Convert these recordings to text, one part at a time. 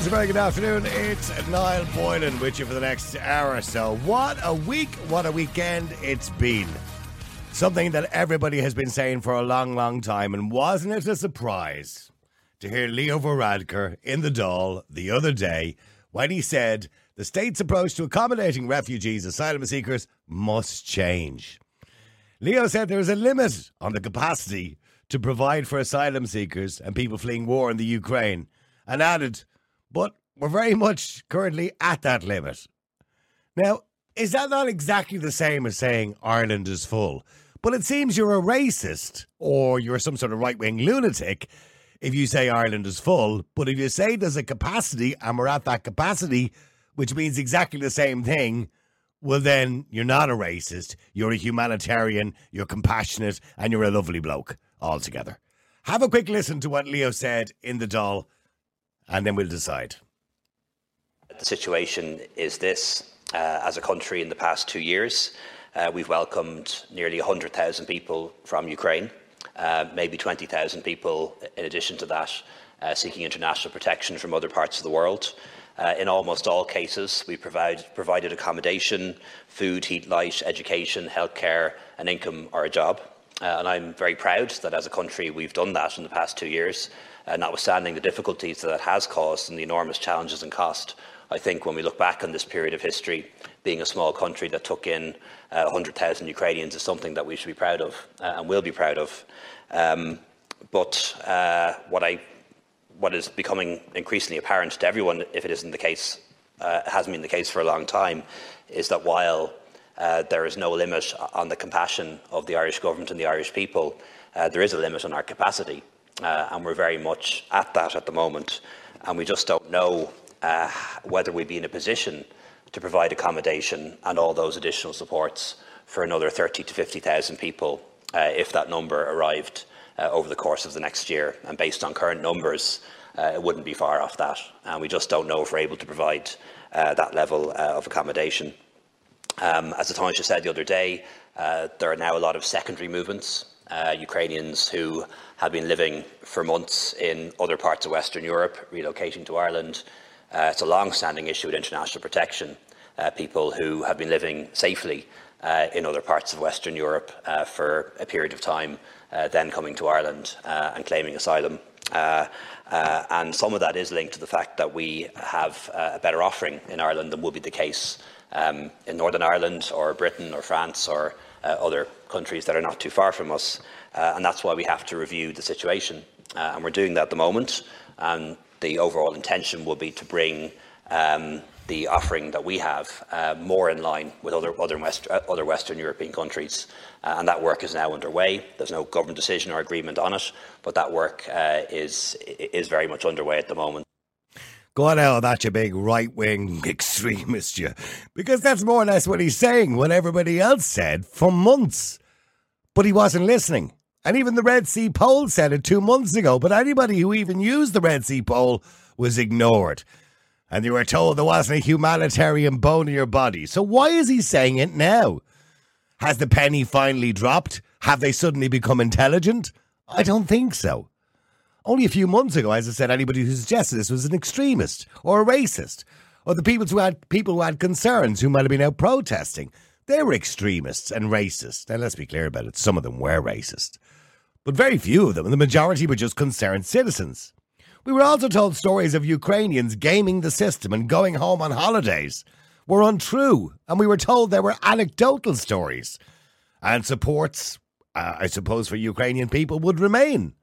Is a very good afternoon. It's Niall Boylan with you for the next hour or so. What a week, what a weekend it's been. Something that everybody has been saying for a long, long time, and wasn't it a surprise to hear Leo Varadkar in the Dáil the other day when he said the state's approach to accommodating refugees, asylum seekers must change. Leo said there is a limit on the capacity to provide for asylum seekers and people fleeing war in the Ukraine, and added, but we're very much currently at that limit. Now, is that not exactly the same as saying Ireland is full? But it seems you're a racist or you're some sort of right wing lunatic if you say Ireland is full. But if you say there's a capacity and we're at that capacity, which means exactly the same thing, well, then you're not a racist. You're a humanitarian, you're compassionate, and you're a lovely bloke altogether. Have a quick listen to what Leo said in the Dáil and then we'll decide. The situation is this uh, as a country in the past two years, uh, we've welcomed nearly 100,000 people from Ukraine, uh, maybe 20,000 people in addition to that uh, seeking international protection from other parts of the world. Uh, in almost all cases, we provide, provided accommodation, food, heat, light, education, healthcare, an income or a job. Uh, and I'm very proud that as a country we've done that in the past two years uh, notwithstanding the difficulties that that has caused and the enormous challenges and cost. I think when we look back on this period of history, being a small country that took in uh, 100,000 Ukrainians is something that we should be proud of uh, and will be proud of. Um, but uh, what, I, what is becoming increasingly apparent to everyone, if it isn't the case, uh, hasn't been the case for a long time, is that while uh, there is no limit on the compassion of the Irish government and the Irish people, uh, there is a limit on our capacity uh, and we're very much at that at the moment. And we just don't know uh, whether we'd be in a position to provide accommodation and all those additional supports for another 30 to 50,000 people uh, if that number arrived uh, over the course of the next year. And based on current numbers, uh, it wouldn't be far off that. And we just don't know if we're able to provide uh, that level of accommodation. Um, as the Taoiseach said the other day, there are now a lot of secondary movements uh, Ukrainians who have been living for months in other parts of Western Europe, relocating to Ireland. Uh, it's a long-standing issue with international protection. Uh, people who have been living safely uh, in other parts of Western Europe uh, for a period of time, uh, then coming to Ireland and claiming asylum. and some of that is linked to the fact that we have a better offering in Ireland than would be the case um, in Northern Ireland or Britain or France or other countries that are not too far from us. Uh, and that's why we have to review the situation. Uh, and we're doing that at the moment. And the overall intention will be to bring um, the offering that we have uh, more in line with other, other, West, uh, other Western European countries. Uh, and that work is now underway. There's no government decision or agreement on it, but that work is, is very much underway at the moment. Go on oh, out, that's your big right wing extremist, you. Because that's more or less what he's saying, what everybody else said for months. But he wasn't listening. And even the Red C poll said it two months ago, but anybody who even used the Red C poll was ignored. And you were told there wasn't a humanitarian bone in your body. So why is he saying it now? Has the penny finally dropped? Have they suddenly become intelligent? I don't think so. Only a few months ago, as I said, anybody who suggested this was an extremist or a racist, or the people who had people who had concerns who might have been out protesting. They were extremists and racist. Now let's be clear about it. Some of them were racist. But very few of them, and the majority were just concerned citizens. We were also told stories of Ukrainians gaming the system and going home on holidays were untrue, and we were told they were anecdotal stories. And supports, uh, I suppose, for Ukrainian people would remain.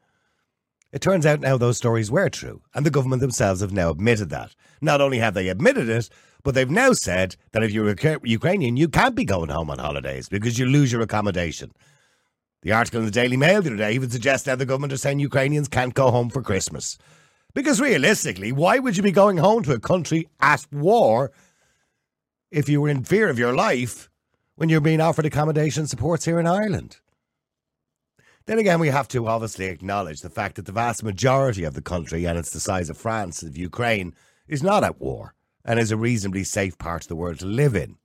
It turns out now those stories were true, and the government themselves have now admitted that. Not only have they admitted it, but they've now said that if you're a Ukrainian, you can't be going home on holidays because you lose your accommodation. The article in the Daily Mail the other day even suggests now the government are saying Ukrainians can't go home for Christmas. Because realistically, why would you be going home to a country at war if you were in fear of your life when you're being offered accommodation supports here in Ireland? Then again, we have to obviously acknowledge the fact that the vast majority of the country, and it's the size of France, of Ukraine, is not at war and is a reasonably safe part of the world to live in.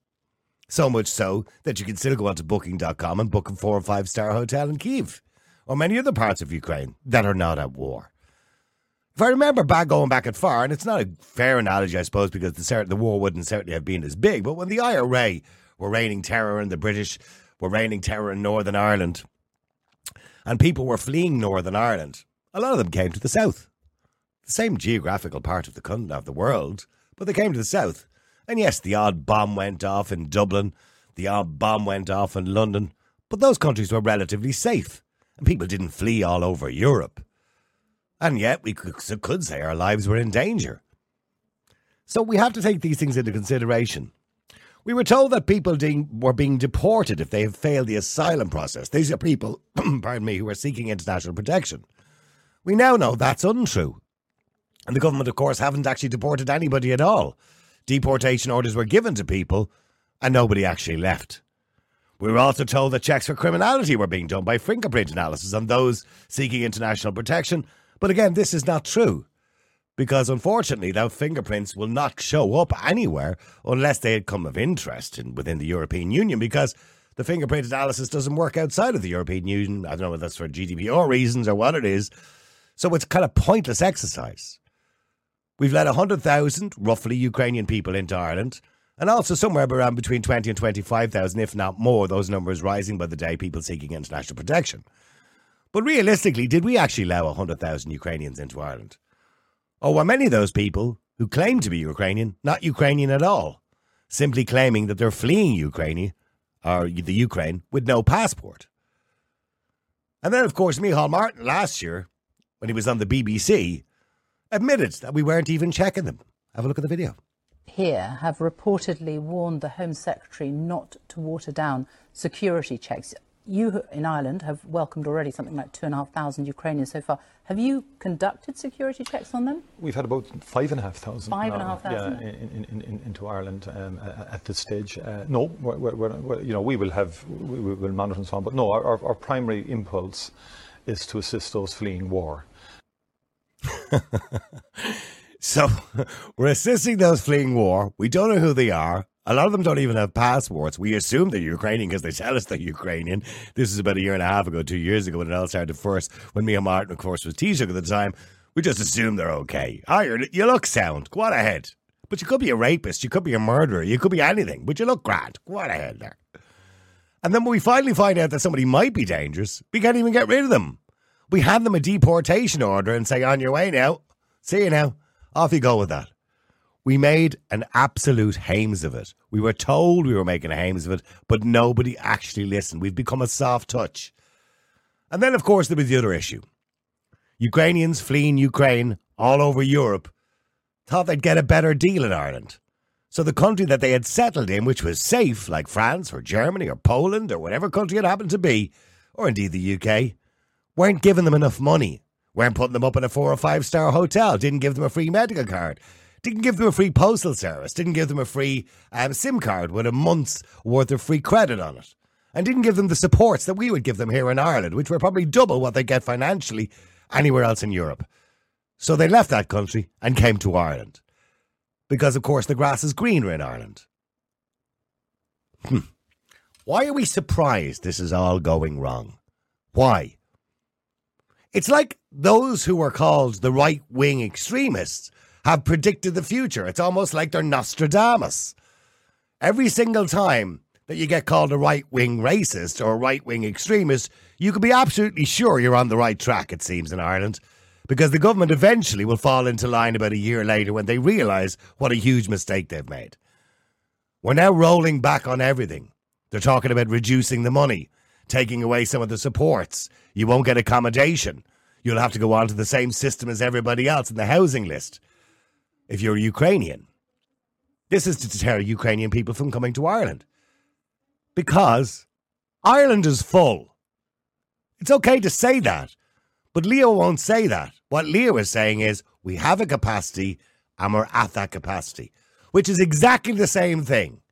So much so that you can still go onto booking.com and book a four or five star hotel in Kiev or many other parts of Ukraine that are not at war. If I remember back going back at far, and it's not a fair analogy, I suppose, because the, the war wouldn't certainly have been as big, but when the IRA were reigning terror and the British were reigning terror in Northern Ireland, and people were fleeing Northern Ireland, a lot of them came to the south. The same geographical part of the continent of the world, but they came to the south. And yes, the odd bomb went off in Dublin, the odd bomb went off in London, but those countries were relatively safe, and people didn't flee all over Europe. And yet, we could say our lives were in danger. So we have to take these things into consideration. We were told that people were being deported if they have failed the asylum process. These are people, pardon me, who are seeking international protection. We now know that's untrue. And the government, of course, haven't actually deported anybody at all. Deportation orders were given to people, and nobody actually left. We were also told that checks for criminality were being done by fingerprint analysis on those seeking international protection, but again, this is not true. Because unfortunately, those fingerprints will not show up anywhere unless they had come of interest in, within the European Union, because the fingerprint analysis doesn't work outside of the European Union. I don't know whether that's for GDPR reasons or what it is. So it's kind of pointless exercise. We've let 100,000, roughly, Ukrainian people into Ireland, and also somewhere around between 20 and 25,000, if not more, those numbers rising by the day, people seeking international protection. But realistically, did we actually allow 100,000 Ukrainians into Ireland? Or were many of those people who claim to be Ukrainian not Ukrainian at all, simply claiming that they're fleeing Ukraine or the Ukraine with no passport? And then, of course, Micheál Martin last year, when he was on the BBC, admitted that we weren't even checking them. Have a look at the video. Here have reportedly warned the Home Secretary not to water down security checks you in Ireland have welcomed already something like 2,500 Ukrainians so far. Have you conducted security checks on them? We've had about 5,500 five and a half thousand? Yeah, in, in, in, into Ireland um, at this stage. Uh, no, we're, we're, we're, you know, we will have, we will monitor and so on, but no, our, our primary impulse is to assist those fleeing war. so we're assisting those fleeing war. We don't know who they are. A lot of them don't even have passports. We assume they're Ukrainian because they tell us they're Ukrainian. This is about a year and a half ago, two years ago, when it all started first. When Micheál Martin, of course, was Taoiseach at the time, we just assume they're okay. Iron, you look sound. Go on ahead. But you could be a rapist. You could be a murderer. You could be anything. But you look grand. Go on ahead there. And then when we finally find out that somebody might be dangerous, we can't even get rid of them. We hand them a deportation order and say, on your way now. See you now. Off you go with that. We made an absolute hames of it. We were told we were making a hames of it, but nobody actually listened. We've become a soft touch. And then, of course, there was the other issue. Ukrainians fleeing Ukraine all over Europe thought they'd get a better deal in Ireland. So the country that they had settled in, which was safe, like France or Germany or Poland or whatever country it happened to be, or indeed the UK, weren't giving them enough money, weren't putting them up in a four or five star hotel, didn't give them a free medical card, didn't give them a free postal service, didn't give them a free um, SIM card with a month's worth of free credit on it, and didn't give them the supports that we would give them here in Ireland, which were probably double what they get financially anywhere else in Europe. So they left that country and came to Ireland. Because, of course, the grass is greener in Ireland. Hmm. Why are we surprised this is all going wrong? Why? It's like those who were called the right wing extremists have predicted the future. It's almost like they're Nostradamus. Every single time that you get called a right wing racist or a right wing extremist, you can be absolutely sure you're on the right track, it seems, in Ireland. Because the government eventually will fall into line about a year later when they realise what a huge mistake they've made. We're now rolling back on everything. They're talking about reducing the money, taking away some of the supports. You won't get accommodation. You'll have to go on to the same system as everybody else in the housing list if you're Ukrainian. This is to deter Ukrainian people from coming to Ireland. Because Ireland is full. It's okay to say that, but Leo won't say that. What Leo is saying is we have a capacity and we're at that capacity, which is exactly the same thing.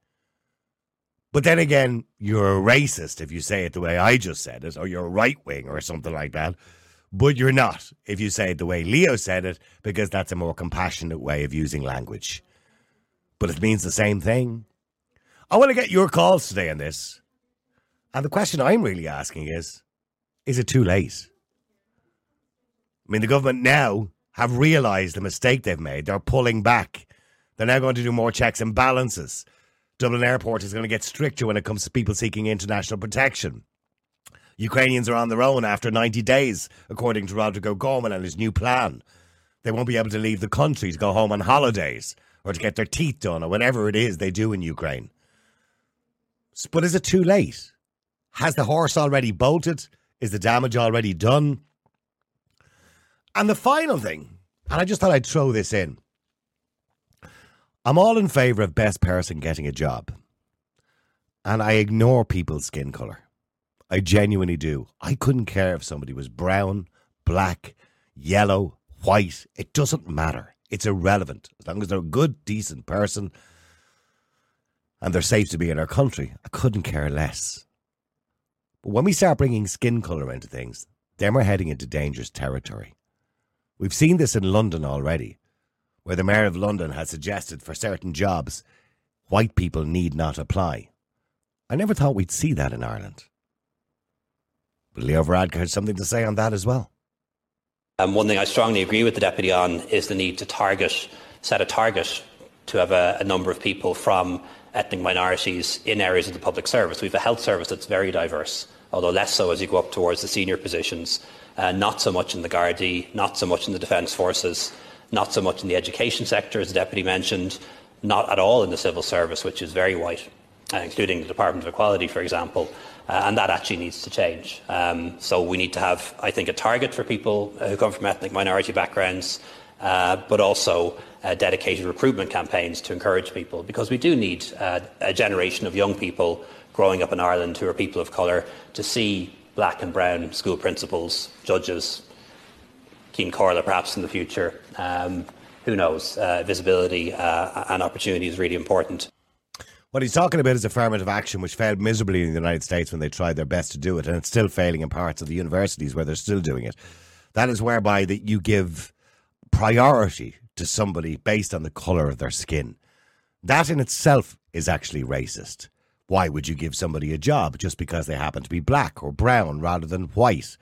But then again, you're a racist if you say it the way I just said it, or you're right wing or something like that but you're not if you say it the way Leo said it, because that's a more compassionate way of using language. But it means the same thing. I want to get your calls today on this. And the question I'm really asking is is it too late? I mean, the government now have realised the mistake they've made. They're pulling back. They're now going to do more checks and balances. Dublin Airport is going to get stricter when it comes to people seeking international protection. Ukrainians are on their own after 90 days, according to Roderic O'Gorman and his new plan. They won't be able to leave the country to go home on holidays or to get their teeth done or whatever it is they do in Ukraine. But is it too late? Has the horse already bolted? Is the damage already done? And the final thing, and I just thought I'd throw this in. I'm all in favour of best person getting a job. And I ignore people's skin colour. I genuinely do. I couldn't care if somebody was brown, black, yellow, white. It doesn't matter. It's irrelevant. As long as they're a good, decent person and they're safe to be in our country, I couldn't care less. But when we start bringing skin colour into things, then we're heading into dangerous territory. We've seen this in London already, where the Mayor of London has suggested for certain jobs, white people need not apply. I never thought we'd see that in Ireland. Leo Varadkar had something to say on that as well. Um, one thing I strongly agree with the deputy on is the need to target, set a target to have a, a number of people from ethnic minorities in areas of the public service. We have a health service that's very diverse, although less so as you go up towards the senior positions. Uh, not so much in the Gardaí, not so much in the Defence Forces, not so much in the education sector, as the Deputy mentioned, not at all in the civil service, which is very white, including the Department of Equality, for example. Uh, and that actually needs to change. Um, so we need to have, I think, a target for people who come from ethnic minority backgrounds, uh, but also uh, dedicated recruitment campaigns to encourage people, because we do need uh, a generation of young people growing up in Ireland who are people of colour to see black and brown school principals, judges, Ceann Comhairle perhaps in the future. Um, who knows? Uh, visibility uh, and opportunity is really important. What he's talking about is affirmative action, which failed miserably in the United States when they tried their best to do it, and it's still failing in parts of the universities where they're still doing it. That is whereby that you give priority to somebody based on the colour of their skin. That in itself is actually racist. Why would you give somebody a job just because they happen to be black or brown rather than white?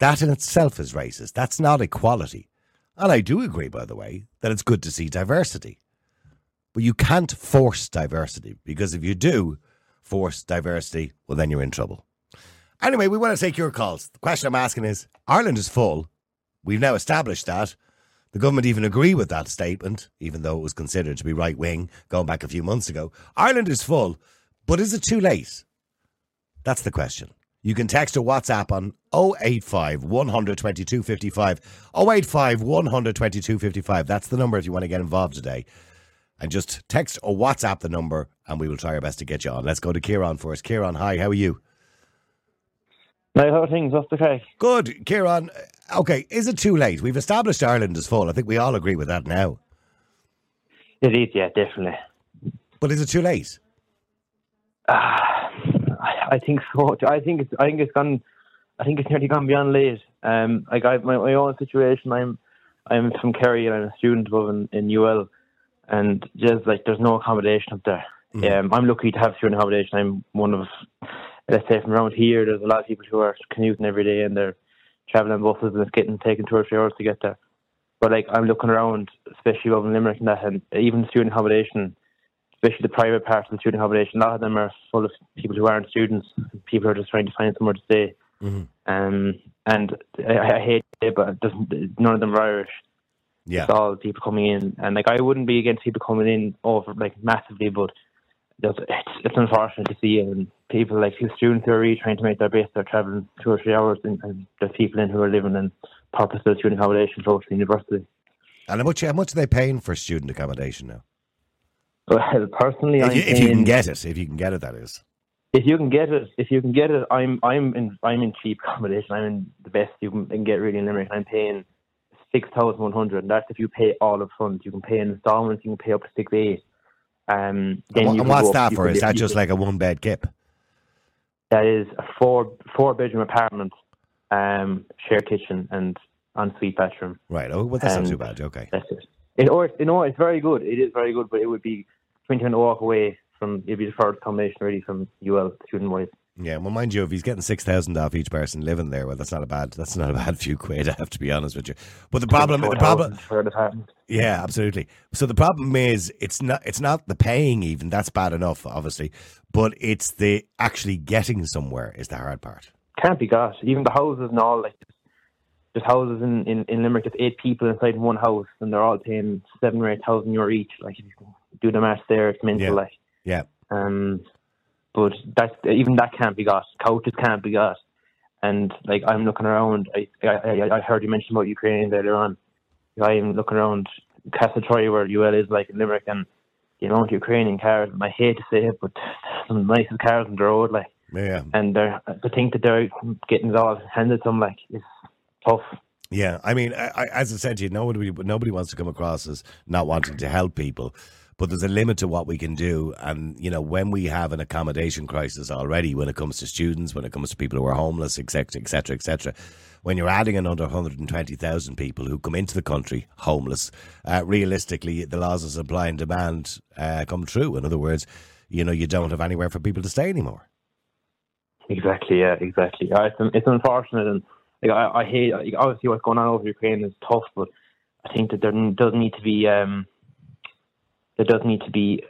That in itself is racist. That's not equality. And I do agree, by the way, that it's good to see diversity. But you can't force diversity because if you do force diversity, well, then you're in trouble. Anyway, we want to take your calls. The question I'm asking is Ireland is full. We've now established that. The government even agree with that statement, even though it was considered to be right wing going back a few months ago. Ireland is full, but is it too late? That's the question. You can text or WhatsApp on 085 122 55. 085 122 55. That's the number if you want to get involved today and just text or WhatsApp the number, and we will try our best to get you on. Let's go to Kieran first. Kieran, hi, how are you? Hi, how are things? What's the crack? Good, Kieran. Okay, is it too late? We've established Ireland is full. I think we all agree with that now. It is, yeah, definitely. But is it too late? Uh, I, I think so. I think it's. I think it's gone. I think it's nearly gone beyond late. Um, like I, my, my own situation. I'm, I'm from Kerry and I'm a student above in, in UL and just like there's no accommodation up there. Mm. Um, I'm lucky to have student accommodation. I'm one of, let's say, from around here. There's a lot of people who are commuting every day and they're traveling on buses and it's getting taken two or three hours to get there. But like I'm looking around, especially over in Limerick and that, and even student accommodation, especially the private parts of the student accommodation, a lot of them are full of people who aren't students. People are just trying to find somewhere to stay. Mm-hmm. Um, and I, I hate it, but it none of them are Irish. Yeah. It's all people coming in, and like I wouldn't be against people coming in over like massively, but it's, it's unfortunate to see and people like students who are really trying to make their best. They're traveling two or three hours, and, and there's people in who are living in purpose-built student accommodation close to the university. And how much how much are they paying for student accommodation now? Well, personally, if you, if you can get it, if you can get it, that is. If you can get it, if you can get it, I'm I'm in I'm in cheap accommodation. I'm in the best you can, can get really in Limerick. I'm paying six thousand one hundred. That's if you pay all up front. You can pay in installments. You can pay up to six eight. Um, then and, and what's that for? Is that just like a one bed kip? That is a four four bedroom apartment, um, share kitchen and ensuite bathroom. Right. Oh, well, that's and not too bad. Okay. That's it. It, or, you know, it's very good. It is very good, but it would be twenty to walk away from. It'd be the first combination really from UL student wise. Yeah, well, mind you, if he's getting six thousand off each person living there, well, that's not a bad. That's not a bad few quid. I have to be honest with you. But the problem, the problem, for an apartment. yeah, absolutely. So the problem is, it's not. It's not the paying even. That's bad enough, obviously. But it's the actually getting somewhere is the hard part. Can't be got. Even the houses and all, like there's houses in, in, in Limerick, there's eight people inside one house, and they're all paying seven or eight thousand euro each. Like if you do the math there, it's mental. Yeah. Like, Yeah, um, but that's even that can't be got. Couches can't be got. And like I'm looking around, I I, I- heard you mention about Ukrainians earlier on. I'm looking around Castle Troy where UL is like in Limerick, and the amount of Ukrainian cars. And I hate to say it, but some nicest cars on the road, like. yeah, and they're, to think that they're getting it all handed to them like is tough. yeah. I mean, I, I, as I said to you, nobody nobody wants to come across as not wanting to help people. But there's a limit to what we can do, and you know when we have an accommodation crisis already, when it comes to students, when it comes to people who are homeless, etc., etc., etc. When you're adding another 120,000 people who come into the country homeless, uh, realistically, the laws of supply and demand uh, come true. In other words, you know you don't have anywhere for people to stay anymore. Exactly, yeah, exactly. Uh, It's, it's unfortunate, and like, I, I hate. Obviously, what's going on over Ukraine is tough, but I think that there does need to be um, there does need to be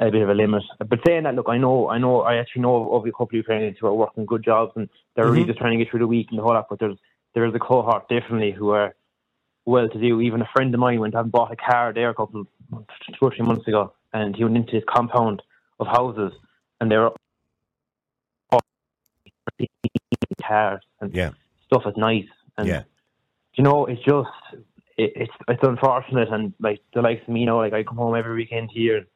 a bit of a limit. But saying that, look, I know, I know, I actually know of, a couple of Ukrainians who are working good jobs, and they're really mm-hmm. just trying to get through the week and the whole lot. But there's there is a cohort definitely who are well to do. Even a friend of mine went and bought a car there a couple two or three months ago, and he went into his compound of houses, and they were all cars and Yeah, stuff is nice. And yeah. you know, it's just it, it's it's unfortunate, and like the likes of me, you know, like I come home every weekend here,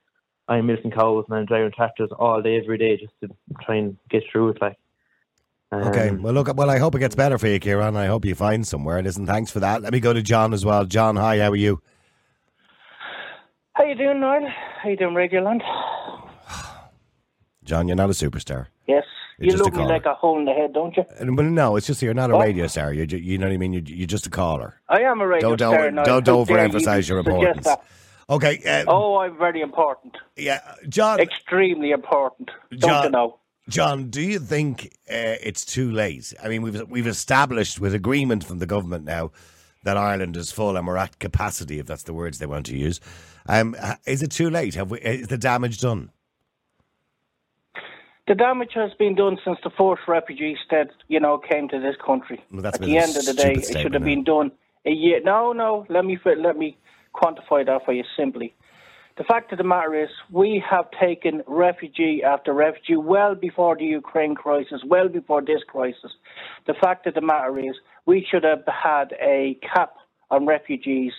I'm milking cows and I'm driving tractors all day, every day, just to try and get through it. Like, Okay. Um, Well, look. Well, I hope it gets better for you, Kieran. I hope you find somewhere. Listen, thanks for that. Let me go to John as well. John, hi. How are you? How you doing, Niall? How you doing, Radioland? John, you're not a superstar. Yes. You're you look me like a hole in the head, don't you? And, well, no, it's just you're not a Oh. radio star. You're, you know what I mean. You're, you're just a caller. I am a radio Don't star, don't, Niall. don't dare you overemphasize your importance. Okay. Uh, Oh, I'm very important. yeah, John. Extremely important. Don't John- you know? John, do you think uh, it's too late? I mean, we've we've established with agreement from the government now that Ireland is full and we're at capacity, if that's the words they want to use. Um, is it too late? Have we? Is the damage done? The damage has been done since the first refugees that you know came to this country. Well, At the end of the day, it should have been done a year. No, no. Let me let me quantify that for you simply. The fact of the matter is, we have taken refugee after refugee well before the Ukraine crisis, well before this crisis. The fact of the matter is, we should have had a cap on refugees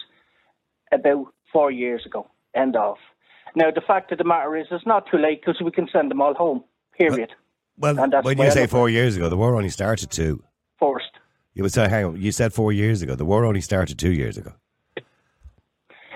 about four years ago. End of. Now, the fact of the matter is, it's not too late because we can send them all home. Period. Well, And that's when you I say four years ago, the war only started two. First. You would say, hang on, you said four years ago. The war only started two years ago.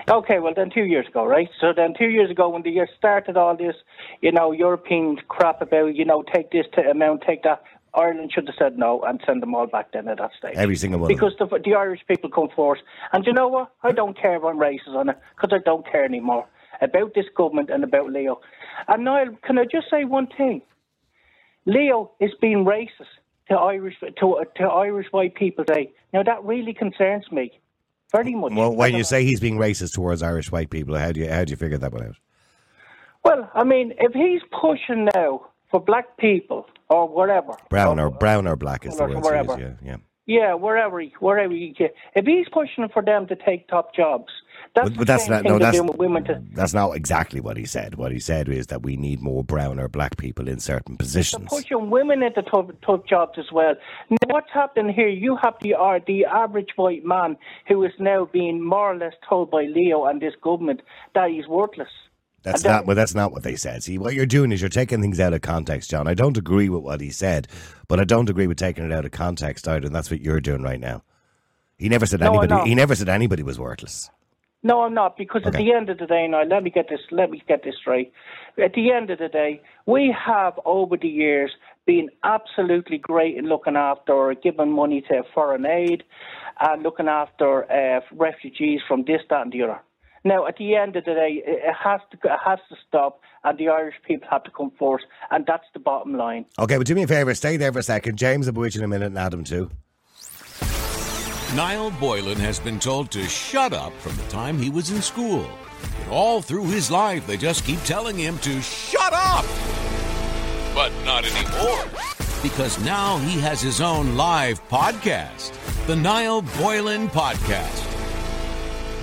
Okay, well then two years ago, right? So then two years ago when the year started all this, you know, European crap about, you know, take this to amount, take that, Ireland should have said no and send them all back then at that stage. Every single one. Because the, the Irish people come forth. And you know what? I don't care if I'm racist on it, because I don't care anymore about this government and about Leo. And Niall, can I just say one thing? Leo is being racist to Irish to, to Irish white people today. Now that really concerns me very much. Well, when you say he's being racist towards Irish white people, how do you how do you figure that one out? Well, I mean, if he's pushing now for black people or whatever, Brown or brown or black is the word use. wherever. Yeah, yeah. Yeah, wherever he, wherever he, get- if he's pushing for them to take top jobs, that's But, that's not no. That's to that's not exactly what he said. What he said is that we need more brown or black people in certain positions. pushing women into tough, tough jobs as well. Now, what's happening here? You have the the average white man who is now being more or less told by Leo and this government that he's worthless. That's not. Well, that's not what they said. See, what you're doing is you're taking things out of context, John. I don't agree with what he said, but I don't agree with taking it out of context either. And that's what you're doing right now. He never said No, anybody. He never said anybody was worthless. No, I'm not, because at the end of the day, now let me get this let me get this straight. At the end of the day, we have over the years been absolutely great in looking after or giving money to foreign aid and looking after uh, refugees from this, that, and the other. Now, at the end of the day, it has to it has to stop, and the Irish people have to come forth, and that's the bottom line. Okay, but do me a favour, stay there for a second. James will be with you in a minute, and Adam too. Niall Boylan has been told to shut up from the time he was in school. But all through his life, they just keep telling him to shut up. But not anymore. Because now he has his own live podcast, the Niall Boylan Podcast.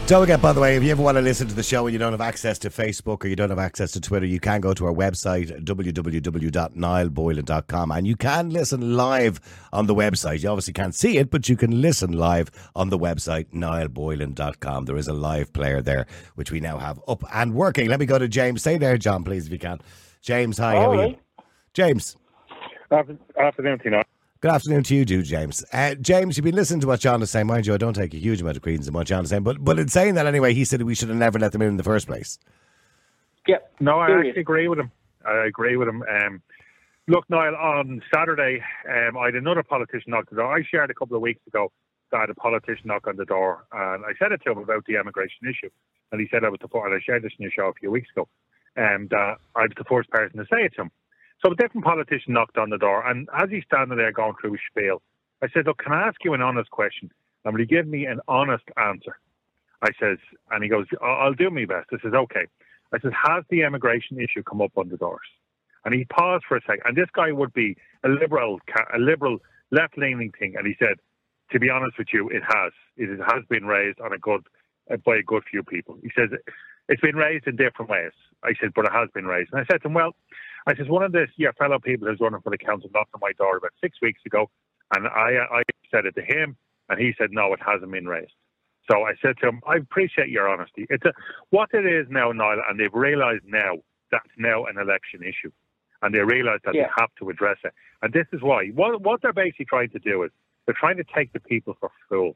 Don't forget, by the way, if you ever want to listen to the show and you don't have access to Facebook or you don't have access to Twitter, you can go to our website, www.niallboylan.com, and you can listen live on the website. You obviously can't see it, but you can listen live on the website, niallboylan.com. There is a live player there, which we now have up and working. Let me go to James. Stay there, John, please, if you can. James, hi, how are you? James. Afternoon, Tina. Good afternoon to you, too, James. Uh, James, you've been listening to what John is saying. Mind you, I don't take a huge amount of credence in what John is saying, but, but in saying that anyway, he said we should have never let them in in the first place. Yeah. No, I Period. actually agree with him. I agree with him. Um, look, Niall, on Saturday, um, I had another politician knock on the door. I shared a couple of weeks ago that I had a politician knock on the door, and I said it to him about the immigration issue. And he said I was the first, and I shared this in your show a few weeks ago, and uh, I was the first person to say it to him. So a different politician knocked on the door, and as he's standing there going through his spiel, I said, Look, can I ask you an honest question? And will you give me an honest answer? I says, and he goes, "I- I'll do my best. I says, okay. I says, has the immigration issue come up on the doors? And he paused for a second, and this guy would be a liberal, a liberal left-leaning thing, and he said, to be honest with you, it has. It has been raised on a good by a good few people. He says it's been raised in different ways. I said, but it has been raised. And I said to him, well, I says one of the your fellow people who's running for the council knocked on my door about six weeks ago, and I I said it to him, and he said no, it hasn't been raised. So I said to him, I appreciate your honesty. It's a, what it is now, Niall, and they've realised now that's now an election issue, and they realise that Yeah. they have to address it. And this is why. What what they're basically trying to do is they're trying to take the people for fools.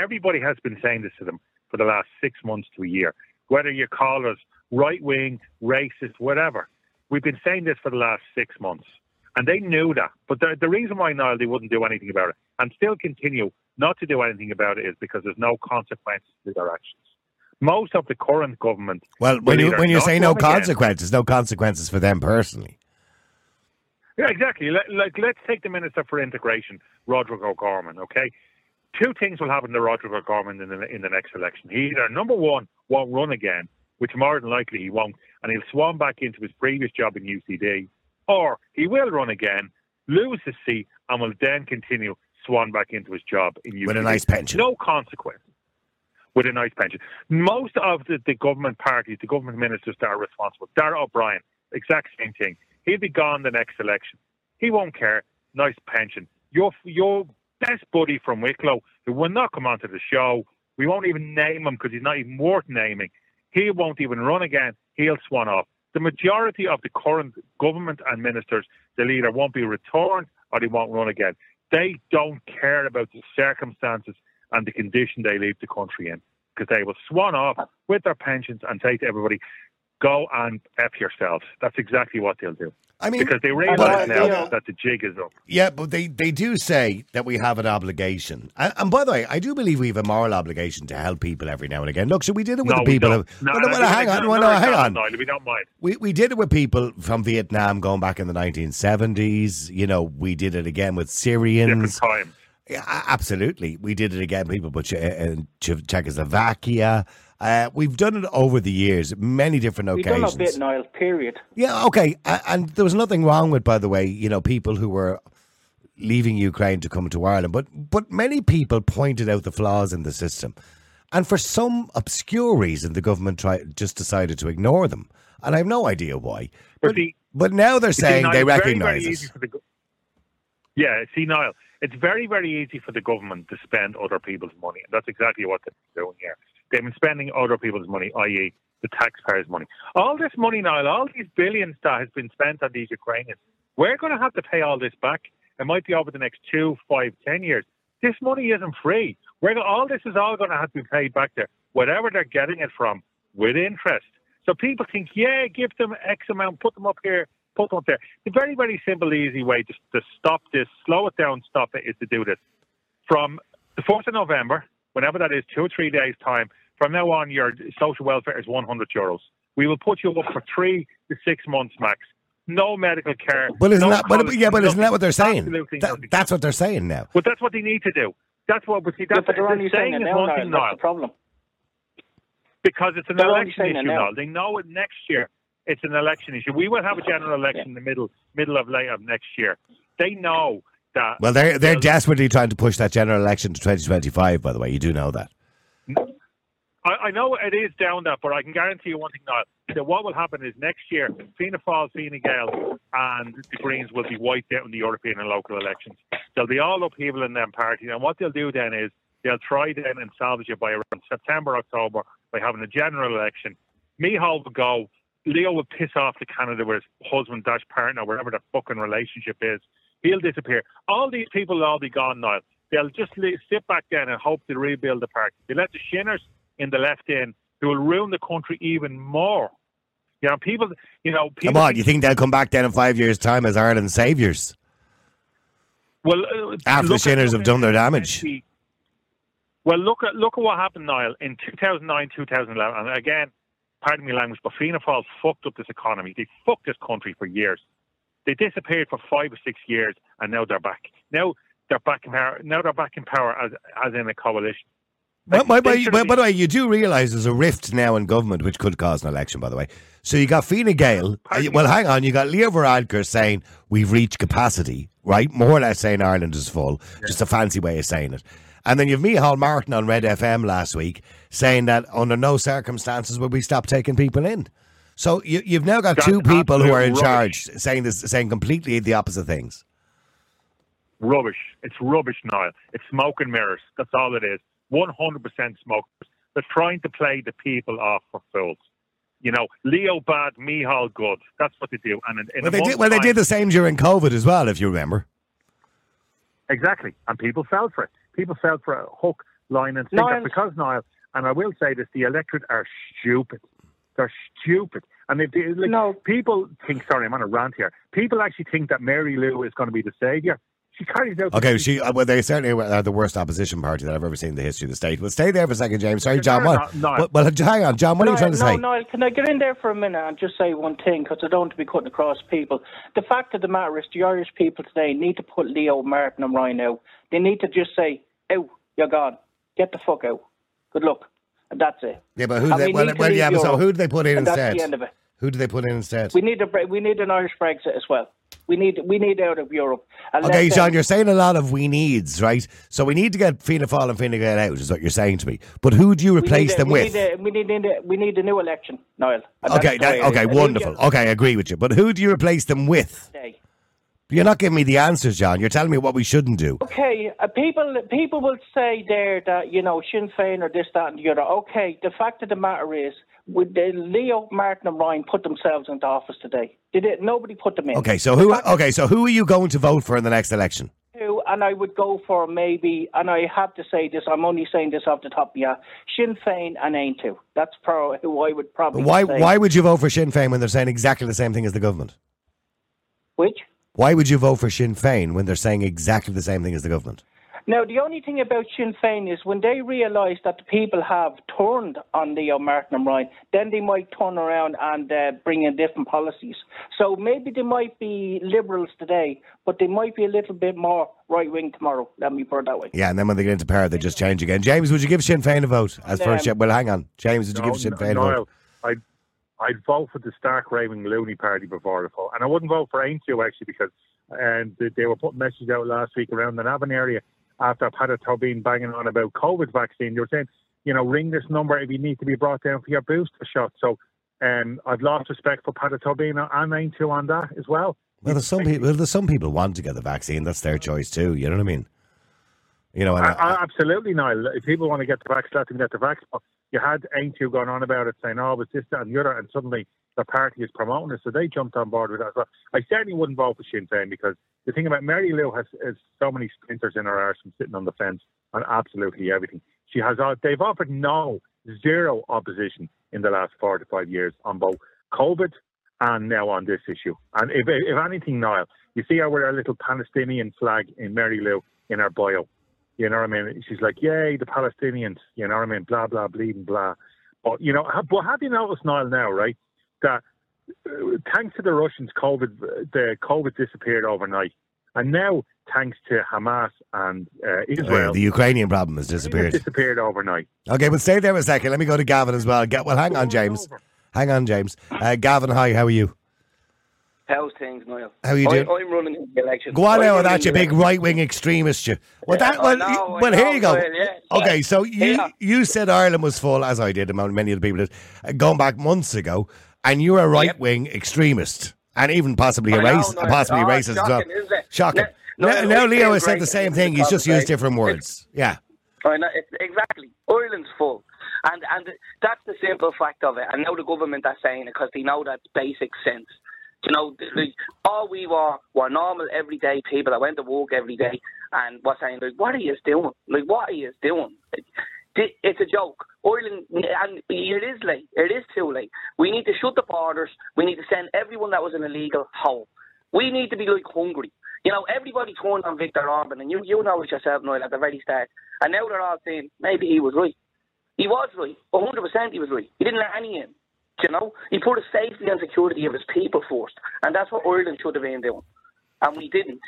Everybody has been saying this to them for the last six months to a year. Whether you call us right wing, racist, whatever, we've been saying this for the last six months, and they knew that. But the, the reason why Niall they wouldn't do anything about it and still continue not to do anything about it is because there's no consequences to their actions. Most of the current government, Well, when you when you say no run again- consequences, no consequences for them personally. Yeah, exactly. Let, like, let's take the Minister for Integration, Roderic O'Gorman, okay? Two things will happen to Roderic O'Gorman in the, in the next election. He either, number one, won't run again, which more than likely he won't, and he'll swan back into his previous job in UCD, or he will run again, lose his seat, and will then continue swan back into his job in UCD. With a nice pension. No consequence. With a nice pension. Most of the, the government parties, the government ministers that are responsible, Darragh O'Brien, exact same thing. He'll be gone the next election. He won't care. Nice pension. Your your best buddy from Wicklow, who will not come onto the show, we won't even name him because he's not even worth naming. He won't even run again. He'll swan off. The majority of the current government and ministers, they'll either won't be returned or they won't run again. They don't care about the circumstances and the condition they leave the country in because they will swan off with their pensions and say to everybody, go and F yourselves. That's exactly what they'll do. I mean, Because they realise uh, now know- that the jig is up. Yeah, but they, they do say that we have an obligation. And, and by the way, I do believe we have a moral obligation to help people every now and again. Look, so we did it with no, the people. Of. No, well, no, well, hang on, no, well, no, no, hang on. no, we don't mind. We, we did it with people from Vietnam going back in the 1970s. You know, we did it again with Syrians. Different time. Yeah, absolutely. We did it again, people, but in Czechoslovakia. Uh, we've done it over the years, many different We've done a bit, Niall, period. Yeah, okay. And there was nothing wrong with, by the way, you know, people who were leaving Ukraine to come to Ireland. But but many people pointed out the flaws in the system. And for some obscure reason, the government tried, just decided to ignore them. And I have no idea why. But But, see- but now they're You see, saying Niall, they it's very, recognise very it. easy for the go- Yeah, see, Niall, it's very, very easy for the government to spend other people's money. And that's exactly what they're doing here. They've been spending other people's money, i.e., the taxpayers' money. All this money, Niall, all these billions that has been spent on these Ukrainians, we're going to have to pay all this back. It might be over the next two, five, ten years. This money isn't free. We're all this is all going to have to be paid back there, whatever they're getting it from, with interest. So people think, yeah, give them X amount, put them up here, put them up there. The very, very simple, easy way to, to stop this, slow it down, stop it, is to do this. From the 4th of November, whenever that is, two or three days' time, From now on, your social welfare is 100 euros. We will put you up for three to six months max. No medical care. But isn't no that? But, yeah, but isn't that what they're saying? That- that's what they're saying now. But that's what they need to do. That's what. But see, Yeah, that's but they're only saying saying it is now, one Niall. That's Niall, the problem. because it's an They're election issue now. now. They know it next year. It's an election issue. We will have a general election in the middle middle of late of next year. They know that. Well, they're they're desperately trying to push that general election to 2025. By the way, you do know that. I, I know it is down that, but I can guarantee you one thing now. That what will happen is next year, Fianna Fáil, Fine Gael, and the Greens will be wiped out in the European and local elections. There'll be all upheaval in them parties, and what they'll do then is they'll try then and salvage it by around September, October by having a general election. Micheál will go. Leo will piss off to Canada with his husband dash partner, wherever the fucking relationship is. He'll disappear. All these people will all be gone now. They'll just sit back then and hope to rebuild the party. They let the Shinners in the left in, who will ruin the country even more. You know, people. You know, people. Come on, you think they'll come back then in five years' time as Ireland's saviours? Well, uh, After the Shinners have done their damage. Well, look at look at what happened, Niall, in 2009, 2011. And again, pardon me language, but Fianna Fáil fucked up this economy. They fucked this country for years. They disappeared for five or six years, and now they're back. Now they're back in power. Now they're back in power as as in a coalition. By, by, by, by, by the way, you do realise there's a rift now in government which could cause an election, by the way. So you got Fine Gael. uh, well, hang on. You got Leo Varadkar saying we've reached capacity, right? More or less saying Ireland is full. Just a fancy way of saying it. And then you have Micheál Martin on Red FM last week saying that under no circumstances will we stop taking people in. So you, you've now got That's two people who are in absolute charge saying this, saying completely the opposite things. Rubbish. It's rubbish, Niall. It's smoke and mirrors. That's all it is. 100% smoke. They're trying to play the people off for fools. You know, Leo bad, Micheál good. That's what they do. And in, in Well, they did. month's Well, they did the same during COVID as well, if you remember. Exactly. And people fell for it. People fell for a hook, line, and sinker. Niall- Because, Niall, and I will say this, the electorate are stupid. They're stupid. And if they, like, No. people think, sorry, I'm on a rant here. People actually think that Mary Lou is going to be the saviour. She carries out. Okay, she uh, well, they certainly are the worst opposition party that I've ever seen in the history of the state. Well, stay there for a second, James. Sorry, John. What? No, no. But hang on, John. What are you trying to no, say? No, can I get in there for a minute and just say one thing because I don't want to be cutting across people. The fact of the matter is, the Irish people today need to put Leo Martin and Ryan out. They need to just say, "Out, you're gone. Get the fuck out. Good luck." And that's it. Yeah, but who? And They, well, well, yeah, so who do they put in And that's instead? the end of it. Who do they put in instead? We need a we need an Irish Brexit as well. We need we need out of Europe. Okay, John, you're saying a lot of we needs, right? So we need to get Fianna Fáil and Fine Gael out, is what you're saying to me. But who do you replace a- them we with? Need a, we need a, we need a new election, Niall. Okay, that's the way that, okay, is. I think wonderful. Okay, I agree with you. But who do you replace them with? Day. You're not giving me the answers, John. You're telling me what we shouldn't do. Okay, uh, people people will say there that you know Sinn Féin or this, that, and the other. Okay, the fact of the matter is, would they, Leo, Martin, and Ryan put themselves into office today? Did it? Nobody put them in. Okay, so who? Okay, so who are you going to vote for in the next election? Who- And I would go for maybe, and I have to say this. I'm only saying this off the top of my head. Sinn Féin and Aontú. That's pro who I would probably Why? say. Why would you vote for Sinn Féin when they're saying exactly the same thing as the government? Which? Why would you vote for Sinn Féin when they're saying exactly the same thing as the government? Now, the only thing about Sinn Féin is when they realise that the people have turned on Leo Martin and Ryan, then they might turn around and uh, bring in different policies. So maybe they might be liberals today, but they might be a little bit more right wing tomorrow. Let me put it that way. Yeah, and then when they get into power, they just change again. James, would you give Sinn Féin a vote? As Um, first, well, hang on, James, would you No, give Sinn no, Féin a Niall, vote? I'd, I'd vote for the stark raving loony party before the vote. And I wouldn't vote for Aontú actually because and they, they were putting messages out last week around the Navan area after Peadar Tóibín banging on about COVID vaccine. They were saying, you know, ring this number if you need to be brought down for your booster shot. So um, I've lost respect for Peadar Tóibín and Aontú on that as well. Well, there's some people. There's some people want to get the vaccine. That's their choice too. You know what I mean? You know, and I, I, absolutely, Niall. If people want to get the vaccine, let them get the vax. You had Aontú going on about it, saying, "Oh, it's this, that, and the other," and suddenly the party is promoting it, so they jumped on board with that. I certainly wouldn't vote for Sinn Féin because the thing about Mary Lou has, has so many splinters in her arse from sitting on the fence on absolutely everything. She has. They've offered no zero opposition in the last four to five years on both COVID and now on this issue. And if, if anything, Niall, you see our little Palestinian flag in Mary Lou in our bio. You know what I mean? She's like, yay, the Palestinians. You know what I mean? Blah blah bleeding blah. But you know, ha- but have you noticed, Niall, now, right? That uh, thanks to the Russians, COVID, the COVID disappeared overnight, and now thanks to Hamas and uh, Israel, Well, the Ukrainian problem has disappeared. disappeared overnight. Okay, but stay there a second. Let me go to Gavin as well. Well, hang on, James. Hang on, James. Uh, Gavin, hi. How are you? How's things, Niall? How are you doing? I'm running in the election. Go on now, that's in you big right wing extremist. You. Well, Yeah, that. Well, know, you- well, here you go. Yeah, Okay, so you Yeah. you said Ireland was full, as I did, and many of the people did, uh, going back months ago, and you're a right wing extremist, and even possibly a I know, race, possibly Oh, racist as well. shocking, isn't it? Shocking. No, now, no, now Leo has said the same thing. He's just used different words. Yeah. I know, exactly. Ireland's full. And and that's the simple fact of it. And now the government are saying it because they know that's basic sense. You know, like, all we were were normal, everyday people that went to work every day and were saying, like, what are you doing? Like, what are you doing? It's a joke. Ireland, and it is late. It is too late. We need to shut the borders. We need to send everyone that was an illegal home. We need to be like Hungary. You know, everybody turned on Viktor Orbán, and you you know it yourself, Noel, at the very start. And now they're all saying maybe he was right. He was right. 100% he was right. He didn't let any in. You know, he put the safety and security of his people first, and that's what Ireland should have been doing, and we didn't.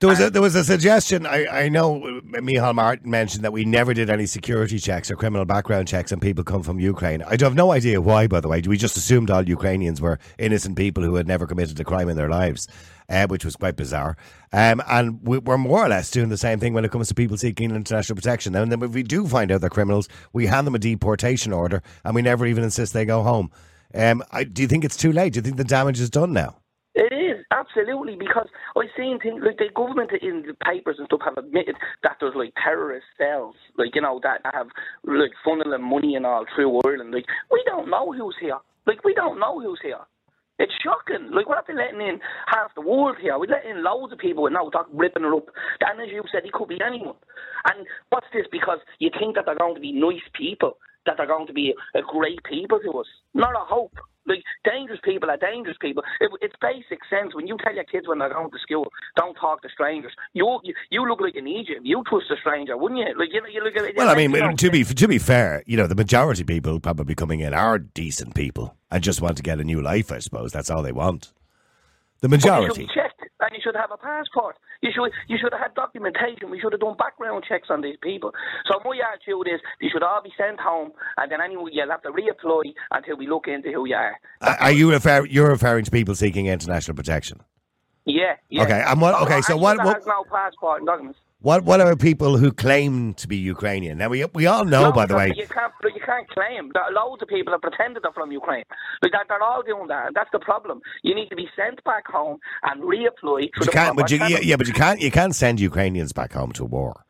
There was a, there was a suggestion. I, I know Micheál Martin mentioned that we never did any security checks or criminal background checks on people come from Ukraine. I have no idea why, by the way. We just assumed all Ukrainians were innocent people who had never committed a crime in their lives, uh, which was quite bizarre. Um, and we, we're more or less doing the same thing when it comes to people seeking international protection. And then if we do find out they're criminals, we hand them a deportation order, and we never even insist they go home. Um, I, do you think it's too late? Do you think the damage is done now? Absolutely because I've seen things like the government in the papers and stuff have admitted that there's like terrorist cells, like you know that have like funneling money and all through Ireland. Like we don't know who's here. Like we don't know who's here. It's shocking. Like, we're not letting in half the world here. We let in loads of people with no talk ripping her up. And as you said, he could be anyone. And what's this? Because you think that they're going to be nice people, that they're going to be a great people to us. Not a hope. Like, dangerous people are dangerous people. It, it's basic sense. When you tell your kids when they're going to school, don't talk to strangers, you you, you look like an eejit. You trust a stranger, wouldn't you? Like, you, you look at Well, I mean, to be to be fair, you know, the majority of people probably coming in are decent people and just want to get a new life. I suppose that's all they want. The majority. should be checked, and you should have a passport. You should you should have had documentation. We should have done background checks on these people. So my attitude is you should all be sent home, and then anyway you'll have to reapply until we look into who you are. Are are you refer- you're referring to people seeking international protection? Yeah. yeah. Okay, and what- okay, so what- what- has no passport and documents? What what about people who claim to be Ukrainian? Now we we all know, No, by the way. you can't. You can't claim. There are loads of people have pretended they're from Ukraine. Like that, they're all doing that, and that's the problem. You need to be sent back home and reapply through You can't, but you, yeah, yeah, but you can't. You can't send Ukrainians back home to war.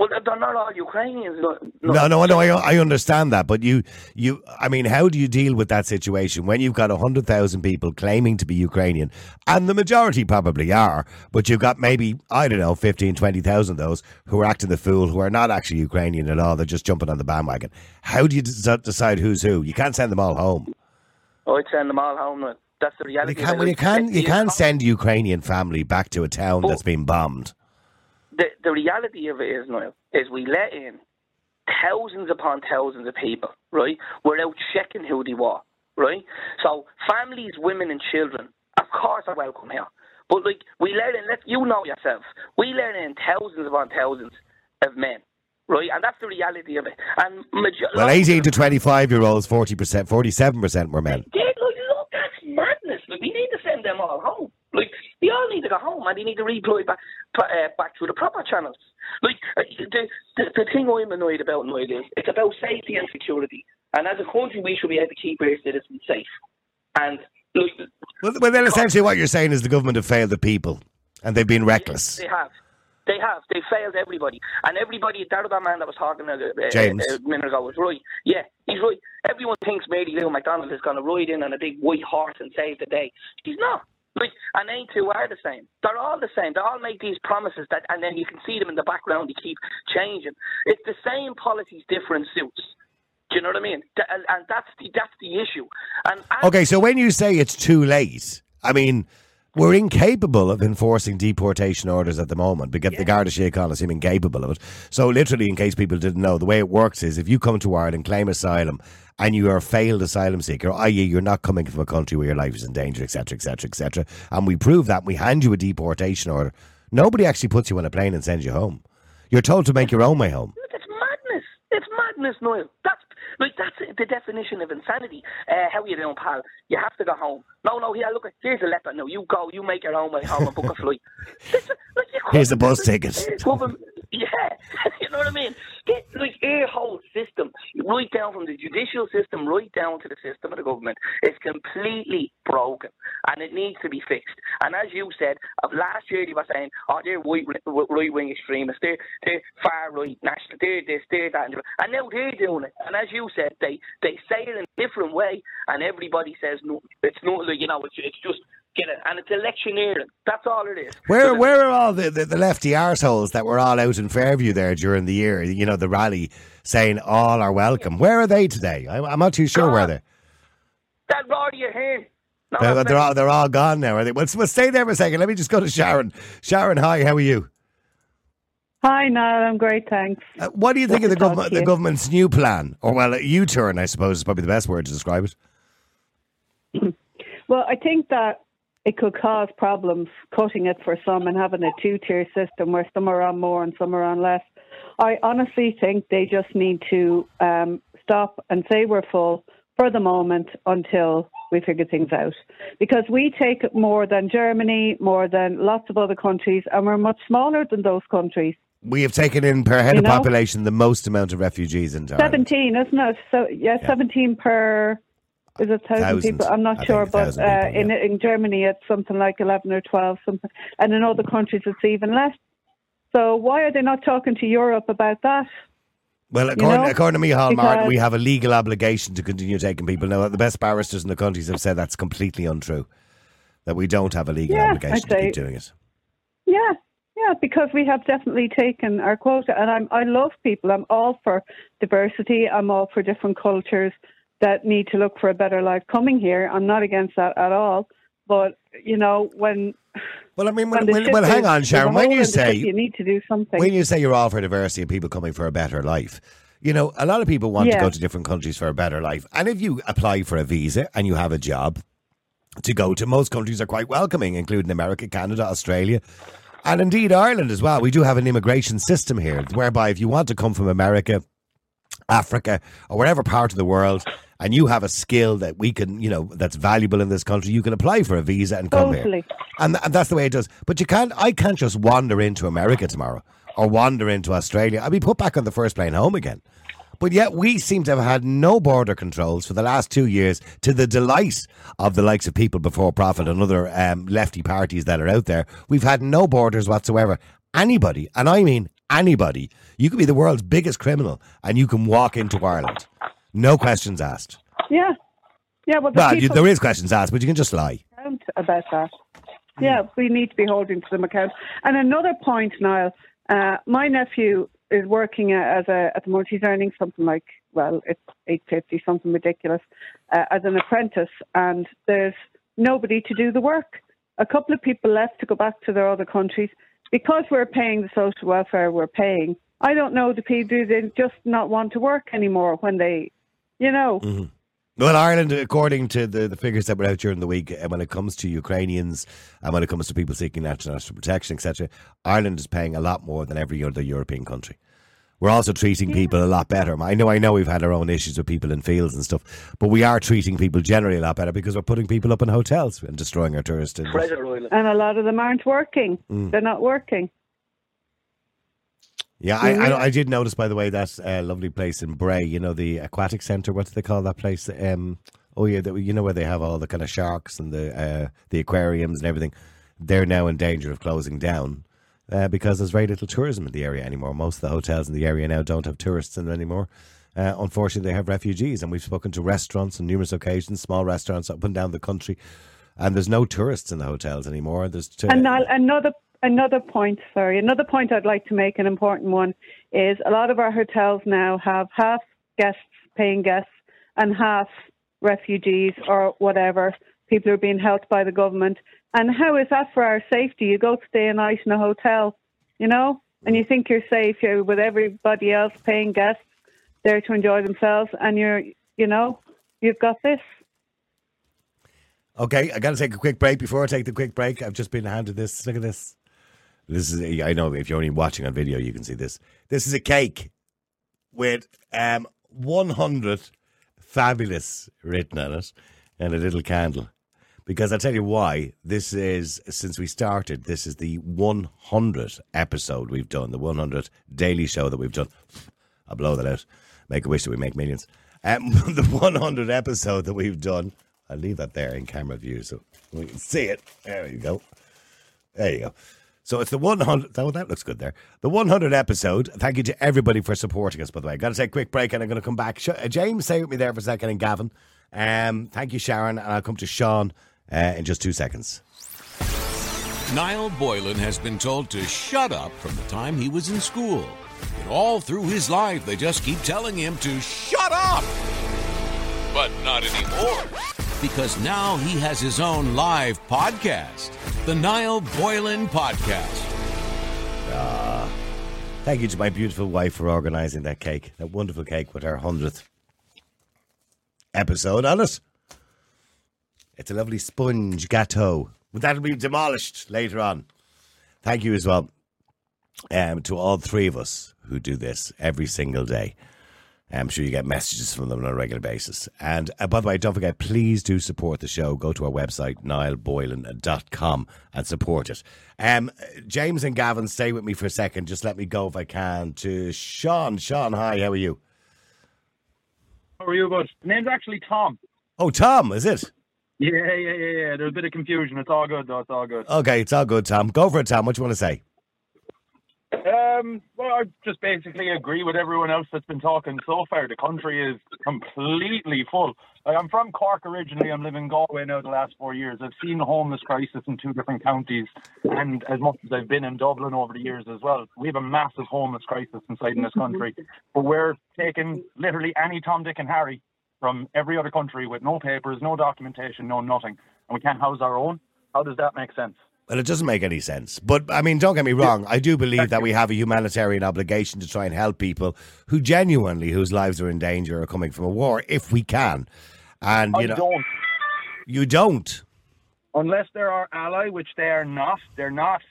Well, they're not all Ukrainians. No, No, no, no. I, I understand that, but you, you. I mean, how do you deal with that situation when you've got hundred thousand people claiming to be Ukrainian, and the majority probably are, but you've got maybe I don't know 15, 20,000 of those who are acting the fool, who are not actually Ukrainian at all. They're just jumping on the bandwagon. How do you decide who's who? You can't send them all home. Oh, I'd send them all home. That's the You reality. can, of well, you can, you can send Ukrainian family back to a town that's oh. been bombed. The, the reality of it is, Niall, is we let in thousands upon thousands of people, right, without checking who they were, right? So families, women and children, of course are welcome here. But like we let in, let you know yourself, we let in thousands upon thousands of men, right? And that's the reality of it. And major- Well, eighteen to twenty-five year olds, forty percent, forty-seven percent were men. Look, look, that's madness. Like, we need to send them all home. Like, they all need to go home and they need to redeploy back, uh, back through the proper channels. Like, uh, the, the, the thing I'm annoyed about, Noel, is it's about safety and security. And as a country, we should be able to keep our citizens safe. And, like, Well, well, then essentially what you're saying is the government have failed the people, and they've been reckless. They have. They have. They failed everybody. And everybody, that other man that was talking a, a, James. a minute ago was right. Yeah, he's right. Everyone thinks Mary Lou McDonald is going to ride in on a big white horse and save the day. She's not. Like, and they two are the same. They're all the same. They all make these promises that, and then you can see them in the background. They keep changing. It's the same policies, different suits. Do you know what I mean? And, that's the that's the issue. And Okay, so when you say it's too late, I mean, We're incapable of enforcing deportation orders at the moment because the Garda Síochána seem incapable of it. So, literally, in case people didn't know, the way it works is if you come to Ireland, claim asylum, and you are a failed asylum seeker, i.e., you're not coming from a country where your life is in danger, etc., etc., etc., and we prove that, we hand you a deportation order, nobody actually puts you on a plane and sends you home. You're told to make your own way home. Madness. Noel. That's like that's the definition of insanity. Uh, how you doing, pal? You have to go home. No, no, here, look, here's a leopard. No, you go. You make your own way home and book a flight. It's, like, Here's the bus ticket. Yeah, you know what I mean. Get, like our whole system, right down from the judicial system, right down to the system of the government, is completely broken, and it needs to be fixed. And as you said, of last year they were saying, "Oh, they're right right wing extremists, they're they're far right national, they're this, they're that," and now they're doing it. And as you said, they they say it in a different way, and everybody says no, it's not, like, you know, it's it's just. Get it, and it's electioneering. That's all it is. Where where are all the, the, the lefty arseholes that were all out in Fairview there during the year? You know, the rally saying all are welcome. Where are they today? I, I'm not too sure where they're. That Roddy Ahern. No, They're, they're all they're all gone now. Are they? Well, well, stay there for a second. Let me just go to Sharon. Sharon, hi. How are you? Hi, Niall. I'm great, thanks. Uh, what do you think of the Good to talk government the government's new plan, or well, a U-turn? I suppose is probably the best word to describe it. Well, I think that it could cause problems cutting it for some and having a two tier system where some are on more and some are on less. I honestly think they just need to um, stop and say we're full for the moment until we figure things out. Because we take more than Germany, more than lots of other countries, and we're much smaller than those countries. We have taken in per head You of know? population the most amount of refugees in Ireland. 17, isn't it? So, yeah, 17 per. Is it thousand Thousand. people? I'm not I sure, but uh, people, in in Germany it's something like eleven or twelve, something, and in other countries it's even less. So why are they not talking to Europe about that? Well, according, know? according to Micheál Martin, we have a legal obligation to continue taking people. Now, the best barristers in the countries have said that's completely untrue. That we don't have a legal Yeah, obligation to keep doing it. Yeah, yeah, because we have definitely taken our quota, and I'm I love people. I'm all for diversity. I'm all for different cultures that need to look for a better life coming here. I'm not against that at all. But you know when. Well, I mean, when when- when- well, hang on, Sharon, when you say- you need to do something. When you say you're all for diversity and people coming for a better life, you know, a lot of people want to go to different countries for a better life. And if you apply for a visa and you have a job to go to, most countries are quite welcoming, including America, Canada, Australia, and indeed Ireland as well. We do have an immigration system here whereby if you want to come from America, Africa, or whatever part of the world, and you have a skill that we can, you know, that's valuable in this country, you can apply for a visa and come here. And, th- and that's the way it does. But you can't, I can't just wander into America tomorrow or wander into Australia. I'll be put back on the first plane home again. But yet we seem to have had no border controls for the last two years to the delight of the likes of People Before Profit and other um, lefty parties that are out there. We've had no borders whatsoever. Anybody, and I mean anybody, you could be the world's biggest criminal and you can walk into Ireland. No questions asked. Yeah, yeah. Well, the Well, you, there is questions asked, but you can just lie. about that. Yeah, we need to be holding to them account. And another point, Niall. Uh, my nephew is working as a at the moment. He's earning something like well, it's eight fifty, something ridiculous, uh, as an apprentice, and there's nobody to do the work. A couple of people left to go back to their other countries because we're paying the social welfare we're paying. I don't know the people do they just not want to work anymore when they, you know. Well, Ireland, according to the, the figures that were out during the week, uh, when it comes to Ukrainians and when it comes to people seeking national protection, etc., Ireland is paying a lot more than every other European country. We're also treating people a lot better. I know, I know, we've had our own issues with people in fields and stuff, but we are treating people generally a lot better because we're putting people up in hotels and destroying our tourist industry. And a lot of them aren't working. Mm. They're not working. Yeah, I, I, I did notice, by the way, that uh, lovely place in Bray. You know the aquatic centre. What do they call that place? Um, oh yeah, the, you know where they have all the kind of sharks and the uh, the aquariums and everything. They're now in danger of closing down uh, because there's very little tourism in the area anymore. Most of the hotels in the area now don't have tourists in them anymore. Uh, unfortunately, they have refugees, and we've spoken to restaurants on numerous occasions, small restaurants up and down the country, and there's no tourists in the hotels anymore. There's t- And another another point, sorry, another point I'd like to make, an important one, is a lot of our hotels now have half guests, paying guests, and half refugees or whatever, people who are being helped by the government. And how is that for our safety? You go stay a night in a hotel, you know, and you think you're safe you're with everybody else paying guests there to enjoy themselves, and you're, you know, you've got this. Okay, I got to take a quick break. Before I take the quick break, I've just been handed this. Look at this. This is, I know if you're only watching on video, you can see this. This is a cake with um, 100 fabulous written on it and a little candle. Because I'll tell you why. This is, since we started, this is the 100th episode we've done, the 100th daily show that we've done. I'll blow that out. Make a wish that we make millions. Um, the 100th episode that we've done. I'll leave that there in camera view so we can see it. There you go. There you go. So it's the 100. Oh, that looks good there. The 100 episode. Thank you to everybody for supporting us, by the way. Got to take a quick break and I'm going to come back. Uh, James, stay with me there for a second, and Gavin. Um, thank you, Sharon. And I'll come to Sean uh, in just two seconds. Niall Boylan has been told to shut up from the time he was in school. And all through his life, they just keep telling him to shut up. But not anymore. Because now he has his own live podcast, the Niall Boylan Podcast. Ah, thank you to my beautiful wife for organising that cake, that wonderful cake with our 100th episode on it. It's a lovely sponge gâteau. But that'll be demolished later on. Thank you as well um, to all three of us who do this every single day. I'm sure you get messages from them on a regular basis. And uh, by the way, don't forget, please do support the show. Go to our website, niallboylan.com, and support it. Um, James and Gavin, stay with me for a second. Just let me go, if I can, to Sean. Sean, hi, how are you? How are you, bud? Name's actually Tom. Oh, Tom, is it? Yeah, yeah, yeah, yeah. There's a bit of confusion. It's all good, though. It's all good. Okay, it's all good, Tom. Go for it, Tom. What do you want to say? Um, well, I just basically agree with everyone else that's been talking so far. The country is completely full. I'm from Cork originally. I'm living in Galway now the last four years. I've seen the homeless crisis in two different counties, and as much as I've been in Dublin over the years as well, we have a massive homeless crisis inside in this country. But we're taking literally any Tom, Dick, and Harry from every other country with no papers, no documentation, no nothing, and we can't house our own. How does that make sense? Well, it doesn't make any sense. But I mean, don't get me wrong. I do believe that we have a humanitarian obligation to try and help people who genuinely, whose lives are in danger, are coming from a war, if we can. And you I know, don't. you don't. Unless they're our ally, which they are not. They're not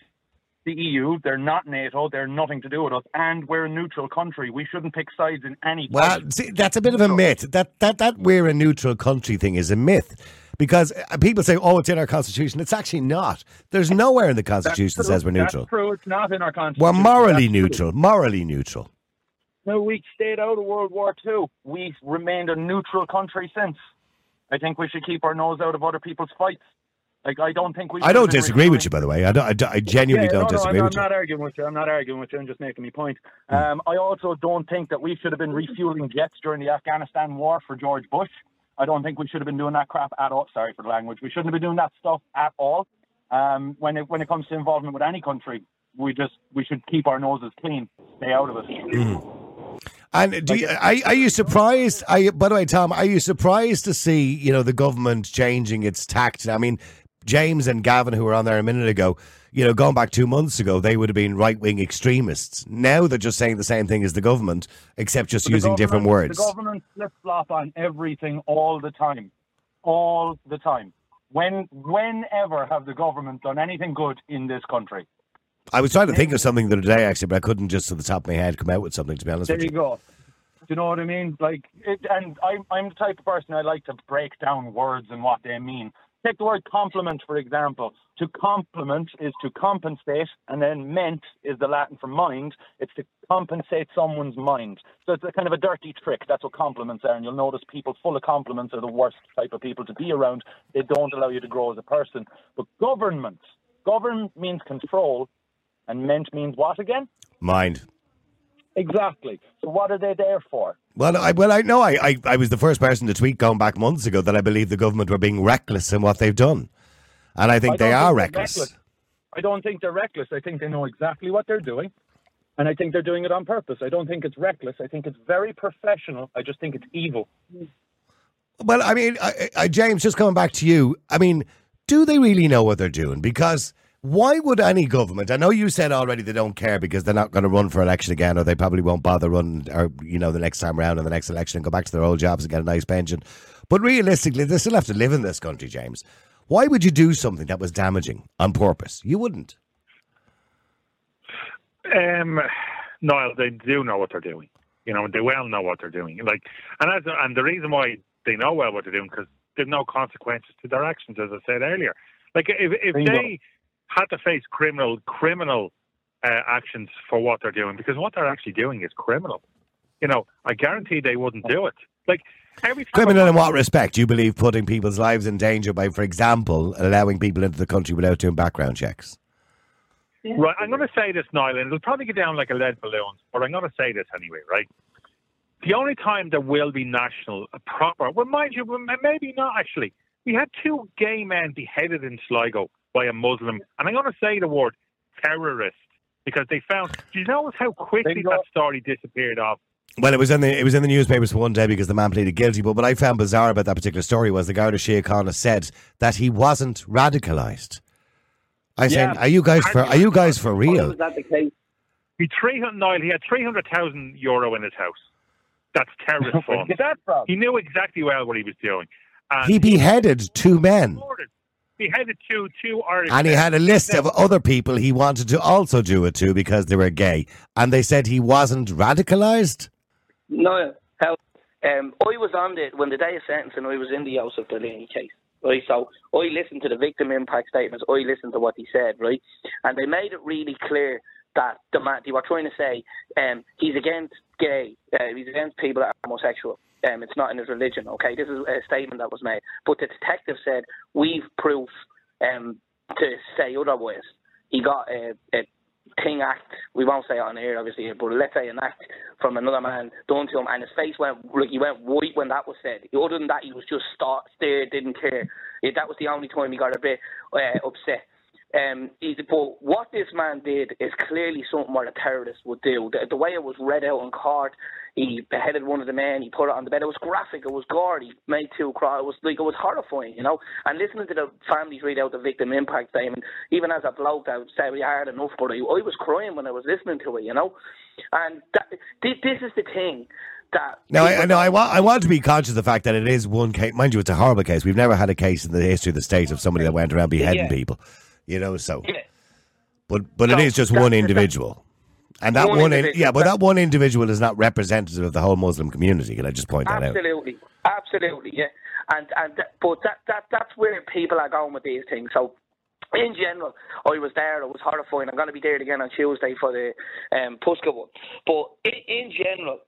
the EU. They're not NATO. They're nothing to do with us. And we're a neutral country. We shouldn't pick sides in any. Well, see, that's a bit of a myth. That that that we're a neutral country thing is a myth. Because uh, people say, "Oh, it's in our constitution." It's actually not. There's nowhere in the constitution that says we're neutral. That's true. It's not in our constitution. We're morally That's true. neutral. Morally neutral. No, we stayed out of World War II. We remained a neutral country since. I think we should keep our nose out of other people's fights. Like I don't think we. I don't disagree with you, by the way. I don't. I, don't- I genuinely Yeah, don't no, no, disagree I'm, with I'm you. not arguing with you. I'm not arguing with you. I'm just making my point. Hmm. Um, I also don't think that we should have been refueling jets during the Afghanistan war for George Bush. I don't think we should have been doing that crap at all. Sorry for the language. We shouldn't have been doing that stuff at all. Um, when it when it comes to involvement with any country, we just we should keep our noses clean, stay out of it. And do you, are, are you surprised? Are you, by the way, Tom, are you surprised to see you know the government changing its tact? I mean, James and Gavin, who were on there a minute ago, you know, going back two months ago, they would have been right wing extremists. Now they're just saying the same thing as the government, except just the using different words. The government flip flop on everything all the time, all the time. When, whenever have the government done anything good in this country? I was trying to think of something the other day, actually, but I couldn't just to the top of my head come out with something. To be honest There with you go. Do you know what I mean? Like, it, and I'm I'm the type of person I like to break down words and what they mean. Take the word compliment for example. To compliment is to compensate, and then ment is the Latin for mind. It's to compensate someone's mind. So it's a kind of a dirty trick. That's what compliments are. And you'll notice people full of compliments are the worst type of people to be around. They don't allow you to grow as a person. But government, govern means control, and ment means what again? Mind. Exactly. So what are they there for? Well, I well I know I, I I was the first person to tweet going back months ago that I believe the government were being reckless in what they've done, and I think I they are think they're reckless. I don't think they're reckless. I think they know exactly what they're doing, and I think they're doing it on purpose. I don't think it's reckless. I think it's very professional. I just think it's evil. Well, I mean, I, I, James, just coming back to you. I mean, do they really know what they're doing? Because why would any government? I know you said already they don't care because they're not going to run for election again, or they probably won't bother running, or you know, the next time around in the next election and go back to their old jobs and get a nice pension. But realistically, they still have to live in this country, James. Why would you do something that was damaging on purpose? You wouldn't. Um, Niall, they do know what they're doing. You know, they well know what they're doing. Like, and as, and the reason why they know well what they're doing because there's no consequences to their actions, as I said earlier. Like, if if they had to face criminal criminal uh, actions for what they're doing, because what they're actually doing is criminal. You know, I guarantee they wouldn't do it. Like every criminal in what respect? Do You believe putting people's lives in danger by, for example, allowing people into the country without doing background checks. Right, I'm going to say this, Niall, and it'll probably get down like a lead balloon, but I'm going to say this anyway, right? The only time there will be national, a proper, well, mind you, maybe not actually. We had two gay men beheaded in Sligo by a Muslim, and I'm going to say the word terrorist because they found. Do you notice how quickly that story disappeared off? Well, it was in the it was in the newspapers for one day because the man pleaded guilty. But what I found bizarre about that particular story was the Garda Síochána said that he wasn't radicalised. I yeah, said, "Are you guys for? Are you guys for real?" Was that the case? He three hundred nine. He had three hundred thousand euro in his house. That's terrorist funds. that from? He knew exactly well what he was doing. And he beheaded two men. Beheaded two two Irish. And he had a list of other people he wanted to also do it to because they were gay, and they said he wasn't radicalized. No, how? Um, I was on it when the day of sentencing. I was in the Yousef Palani case right? So I listened to the victim impact statements. I listened to what he said, right? And they made it really clear that the man they were trying to say um, he's against gay, uh, he's against people that are homosexual. Um, it's not in his religion. Okay, this is a statement that was made. But the detective said we've proof um, to say otherwise. He got a, a thing act, we won't say it on air obviously, but let's say an act from another man done to him and his face went like he went white when that was said. Other than that he was just start, stared, didn't care. That was the only time he got a bit uh, upset. Um, but what this man did is clearly something what a terrorist would do. The, the, way it was read out in court, he beheaded one of the men, he put it on the bed. It was graphic, it was gory, he made two cry. It was like it was horrifying, you know. And listening to the families read out the victim impact statement, even as a bloke, I would say we hard enough, but I, I was crying when I was listening to it, you know. And that, this, this is the thing. That now, I, no, I want I want to be conscious of the fact that it is one case. Mind you, it's a horrible case. We've never had a case in the history of the state of somebody that went around beheading yeah. people you know. So, yeah. but but so it is just one individual, and that one, one in, yeah, but that one individual is not representative of the whole Muslim community. Can I just point that out? Absolutely, absolutely, yeah. And and but that that that's where people are going with these things. So in general, I was there. It was horrifying. I'm going to be there again on Tuesday for the um, Puska one. But in, in general,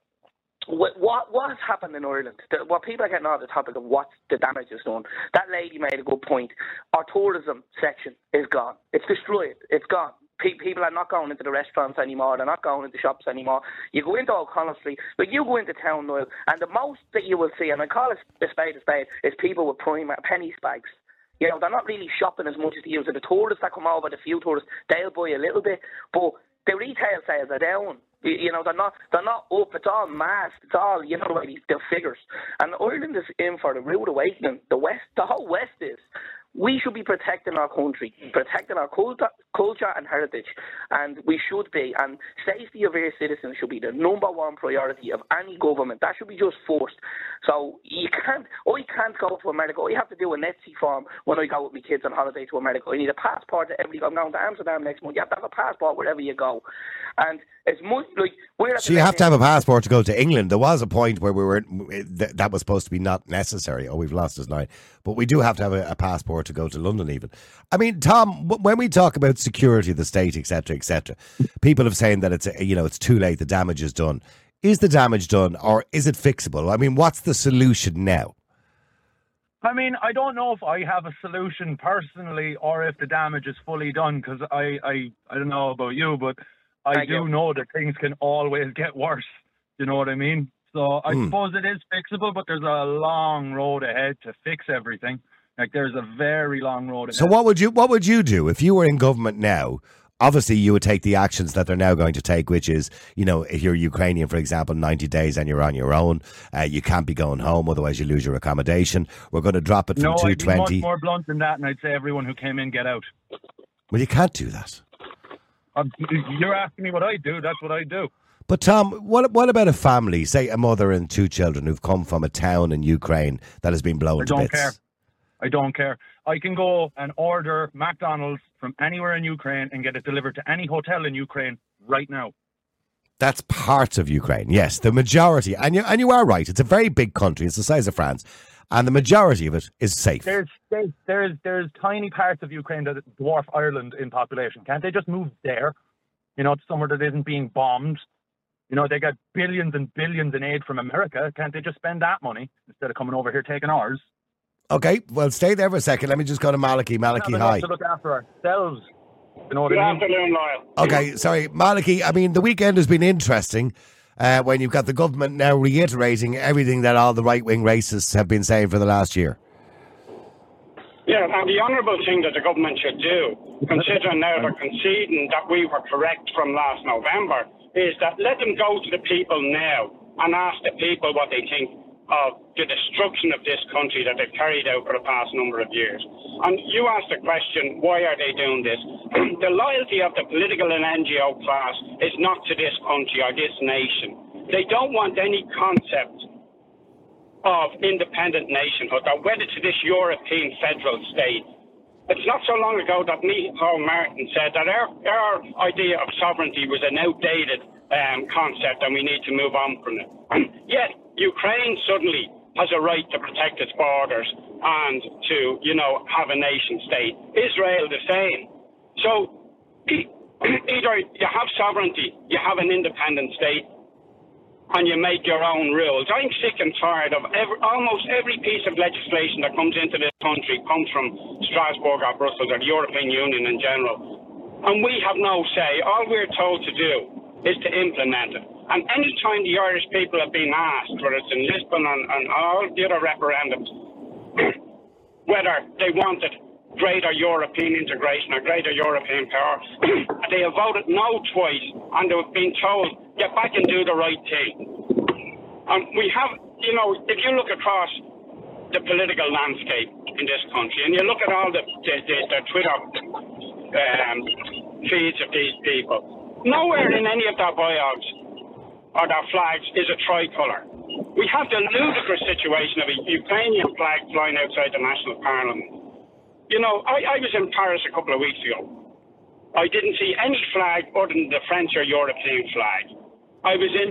what what has happened in Ireland? The, what people are getting on the topic of what the damage is done. That lady made a good point. Our tourism section is gone. It's destroyed. It's gone. people are not going into the restaurants anymore. They're not going into shops anymore. You go into O'Connell Street, but you go into town now, and the most that you will see, and I call it a spade a spade, is people with prime penny bags. You know, they're not really shopping as much as they used to. The tourists that come over, the few tourists, they'll buy a little bit, but the retail sales are down. You know, they're not they're not up. It's all mass. It's all you know the way the figures. And Ireland is in for the rude awakening. The West, the whole West is we should be protecting our country, protecting our culture, culture and heritage, and we should be. And safety of our citizens should be the number one priority of any government. That should be just forced. So you can't, I can't go to America. I have to do an ESTA form when I go with my kids on holiday to America. I need a passport to every. I'm going to Amsterdam next month. You have to have a passport wherever you go, and it's much like we're. So you have to have a passport to go to England. There was a point where we were that was supposed to be not necessary. Oh, we've lost his line, but we do have to have a, a passport to go to London. Even, I mean, Tom, when we talk about security of the state, etc., etc., people have saying that it's you know it's too late. The damage is done. Is the damage done, or is it fixable? I mean, what's the solution now? I mean, I don't know if I have a solution personally, or if the damage is fully done. Because I, I, I don't know about you, but I Thank do you. know that things can always get worse. You know what I mean? So I mm. suppose it is fixable, but there's a long road ahead to fix everything. Like there's a very long road ahead. So what would you what would you do if you were in government now? obviously you would take the actions that they're now going to take, which is, you know, if you're Ukrainian, for example, 90 days and you're on your own, uh, you can't be going home, otherwise you lose your accommodation. We're going to drop it from no, I'd be 220. much more blunt than that, and I'd say everyone who came in get out. Well, you can't do that. Um, you're asking me what I do. That's what I do. But Tom, what what about a family, say a mother and two children who've come from a town in Ukraine that has been blown I to don't bits? care. I don't care. I can go and order McDonald's from anywhere in Ukraine and get it delivered to any hotel in Ukraine right now. That's part of Ukraine. Yes, the majority, and you and you are right. It's a very big country. It's the size of France, and the majority of it is safe. There's there's there's, there's tiny parts of Ukraine that dwarf Ireland in population. Can't they just move there? You know, to somewhere that isn't being bombed. You know, they got billions and billions in aid from America. Can't they just spend that money instead of coming over here taking ours? Okay, well, stay there for a second. Let me just go to Maliki. Maliki, We have hi. to look after ourselves. You know what Good I mean? afternoon, Lyle. Okay, sorry, Maliki. I mean, the weekend has been interesting uh, when you've got the government now reiterating everything that all the right wing racists have been saying for the last year. Yeah, and the honourable thing that the government should do, considering now they're conceding that we were correct from last November, is that let them go to the people now and ask the people what they think of the destruction of this country that they've carried out for the past number of years. And you asked the question, why are they doing this? the loyalty of the political and NGO class is not to this country or this nation. They don't want any concept of independent nationhood or whether to this European federal state. It's not so long ago that Micheál Martin said that our, our idea of sovereignty was an outdated um, concept and we need to move on from it. Yet, Ukraine suddenly has a right to protect its borders and to, you know, have a nation state. Israel the same. So, either you have sovereignty, you have an independent state, and you make your own rules. I'm sick and tired of every, almost every piece of legislation that comes into this country comes from Strasbourg or Brussels or the European Union in general. And we have no say. All we're told to do is to implement it. And any time the Irish people have been asked, whether it's in Lisbon and, and all the other referendums, whether they wanted greater European integration or greater European power, they have voted no twice and they've been told, get back and do the right thing. And we have, you know, if you look across the political landscape in this country and you look at all the, the, the, the Twitter um, feeds of these people, nowhere in any of their bios or their flags is a tricolour. We have the ludicrous situation of a Ukrainian flag flying outside the National Parliament. You know, I, I was in Paris a couple of weeks ago. I didn't see any flag other than the French or European flag. I was in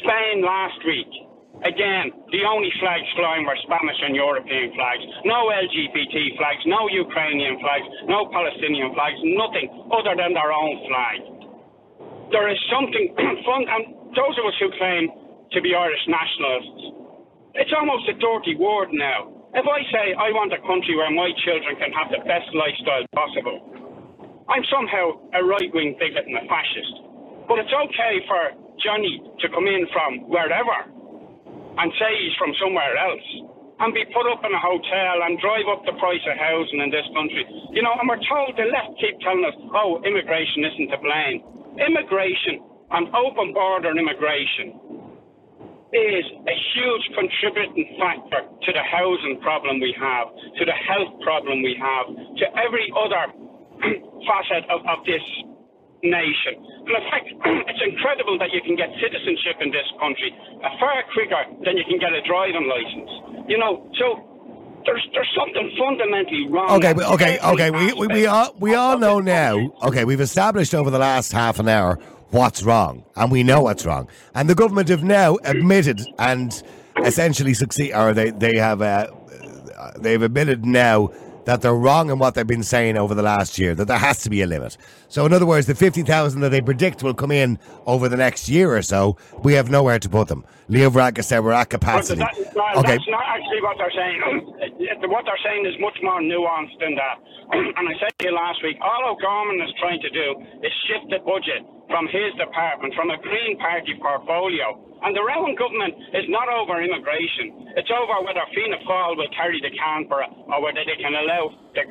Spain last week. Again, the only flags flying were Spanish and European flags. No LGBT flags, no Ukrainian flags, no Palestinian flags, nothing other than their own flag. There is something fun, and those of us who claim to be Irish nationalists, it's almost a dirty word now. If I say I want a country where my children can have the best lifestyle possible, I'm somehow a right wing bigot and a fascist. But it's okay for Johnny to come in from wherever and say he's from somewhere else and be put up in a hotel and drive up the price of housing in this country. You know, and we're told the left keep telling us, oh, immigration isn't to blame. Immigration and open border immigration is a huge contributing factor to the housing problem we have, to the health problem we have, to every other facet of, of this nation. And in fact, it's incredible that you can get citizenship in this country far quicker than you can get a driving license. You know, so there's there's something fundamentally wrong. Okay, okay, okay. We, we, we all we all know now. Okay, we've established over the last half an hour what's wrong, and we know what's wrong. And the government have now admitted and essentially succeed, or they they have uh, uh, they've admitted now that they're wrong in what they've been saying over the last year. That there has to be a limit. So, in other words, the fifty thousand that they predict will come in over the next year or so. We have nowhere to put them. Leo Varadkar said we're at capacity. that, Okay, that's not actually what they're saying. Um, what they're saying is much more nuanced than that. and I said to you last week, all O'Gorman is trying to do is shift the budget from his department, from a Green Party portfolio. And the Rowan government is not over immigration. It's over whether Fianna Fáil will carry the can for it or whether they can allow the,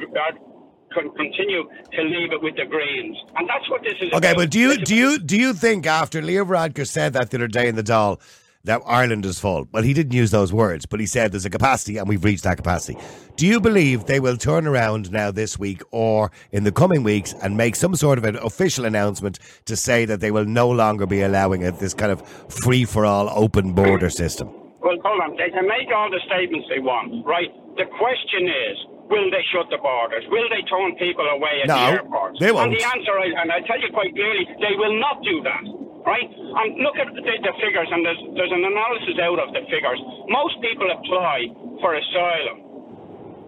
con- continue to leave it with the Greens, and that's what this is. Okay, about. but do you do you do you think after Leo Varadkar said that the other day in the Dáil that Ireland is full? Well, he didn't use those words, but he said there's a capacity and we've reached that capacity. Do you believe they will turn around now this week or in the coming weeks and make some sort of an official announcement to say that they will no longer be allowing it, this kind of free for all open border system? Well, hold on. They can make all the statements they want, right? The question is, will they shut the borders? Will they turn people away at No, the airports? they won't. And the answer, is, and I tell you quite clearly, they will not do that, right? And look at the, the figures, and there's, there's an analysis out of the figures. Most people apply for asylum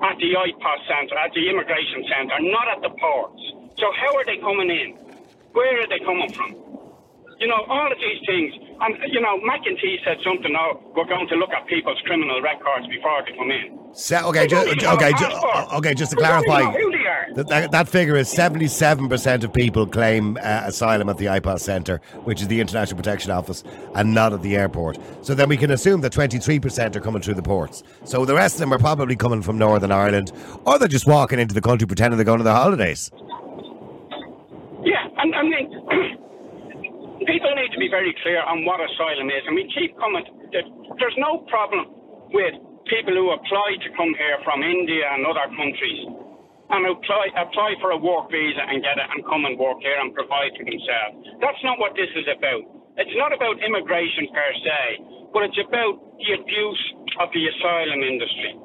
at the IPAS centre, at the immigration centre, not at the ports. So how are they coming in? Where are they coming from? You know, all of these things. And, you know, McEntee said something, oh, we're going to look at people's criminal records before they come in. So, okay, ju- don't even have okay, ju- okay. Just to We clarify, who they are. that, that, that figure is seventy-seven percent of people claim uh, asylum at the IPAS Centre, which is the International Protection Office, and not at the airport. So then we can assume that twenty-three percent are coming through the ports. So the rest of them are probably coming from Northern Ireland, or they're just walking into the country pretending they're going to their holidays. Yeah, and I mean, people need to be very clear on what asylum is, and we keep coming. There's no problem with people who apply to come here from India and other countries and apply apply for a work visa and get it and come and work here and provide for themselves. That's not what this is about. It's not about immigration per se, but it's about the abuse of the asylum industry.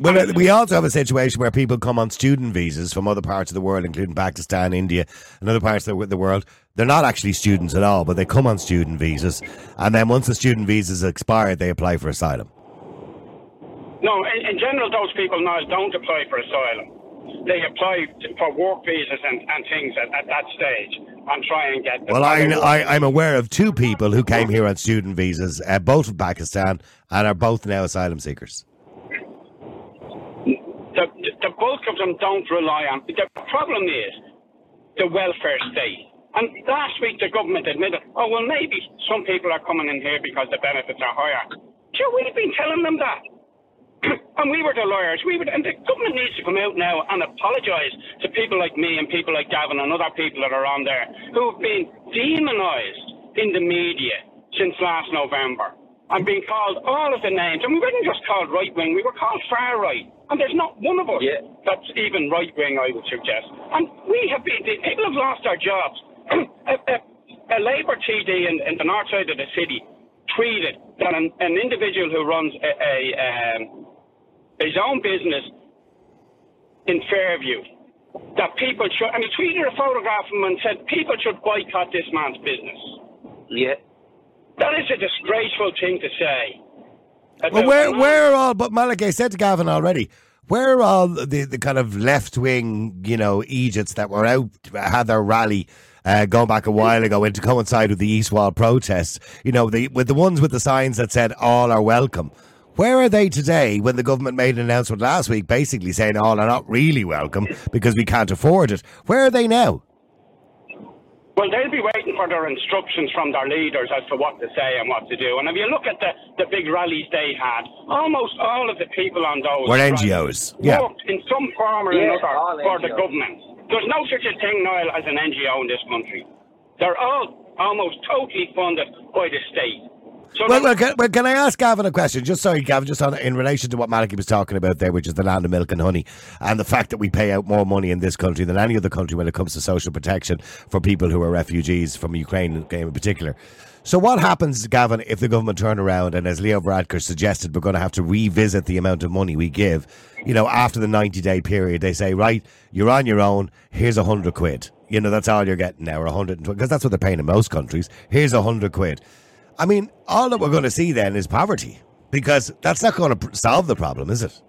Well, uh, we also have a situation where people come on student visas from other parts of the world, including Pakistan, India, and other parts of the world. They're not actually students at all, but they come on student visas, and then once the student visas expire, they apply for asylum. No, in, in general, those people now don't apply for asylum. They apply for work visas and, and things at, at that stage and try and get. Well, I, I, I'm aware of two people who came here on student visas, uh, both from Pakistan, and are both now asylum seekers. the, the bulk of them don't rely on. The problem is the welfare state. And last week the government admitted, oh, well, maybe some people are coming in here because the benefits are higher. Sure, we've been telling them that. and we were the lawyers. We were, and the government needs to come out now and apologise to people like me and people like Gavin and other people that are on there who have been demonised in the media since last November and being called all of the names. And we weren't just called right wing, we were called far right. And there's not one of us that's even right wing, I would suggest. And we have been, people have lost their jobs. A, a, a Labour TD in, in the north side of the city tweeted that an, an individual who runs a, a um, his own business in Fairview that people should, and he tweeted a photograph of him and said people should boycott this man's business. Yeah. That is a disgraceful thing to say. Well, where where are all? But Malik, said to Gavin already. Where are all the, the kind of left wing, you know, eejits that were out had their rally uh, going back a while ago and to coincide with the East Wall protests? You know, the with the ones with the signs that said "All are welcome." Where are they today? When the government made an announcement last week, basically saying all are not really welcome because we can't afford it. Where are they now? Well, they'll be waiting for their instructions from their leaders as to what to say and what to do. And if you look at the, the big rallies they had, almost all of the people on those Were NGOs, yeah. worked in some form or Yeah, another all for the government. There's no such a thing, Niall, as an NGO in this country. They're all almost totally funded by the state. So Well, well, can, well, can I ask Gavin a question? Just sorry, Gavin, just on in relation to what Maliki was talking about there, which is the land of milk and honey, and the fact that we pay out more money in this country than any other country when it comes to social protection for people who are refugees from Ukraine in particular. So, what happens, Gavin, if the government turn around and, as Leo Varadkar suggested, we're going to have to revisit the amount of money we give? You know, after the ninety day period, they say, right, you're on your own. Here's a hundred quid. You know, that's all you're getting now, or a hundred and twenty, because that's what they're paying in most countries. Here's a hundred quid. I mean, all that we're going to see then is poverty because that's not going to solve the problem, is it?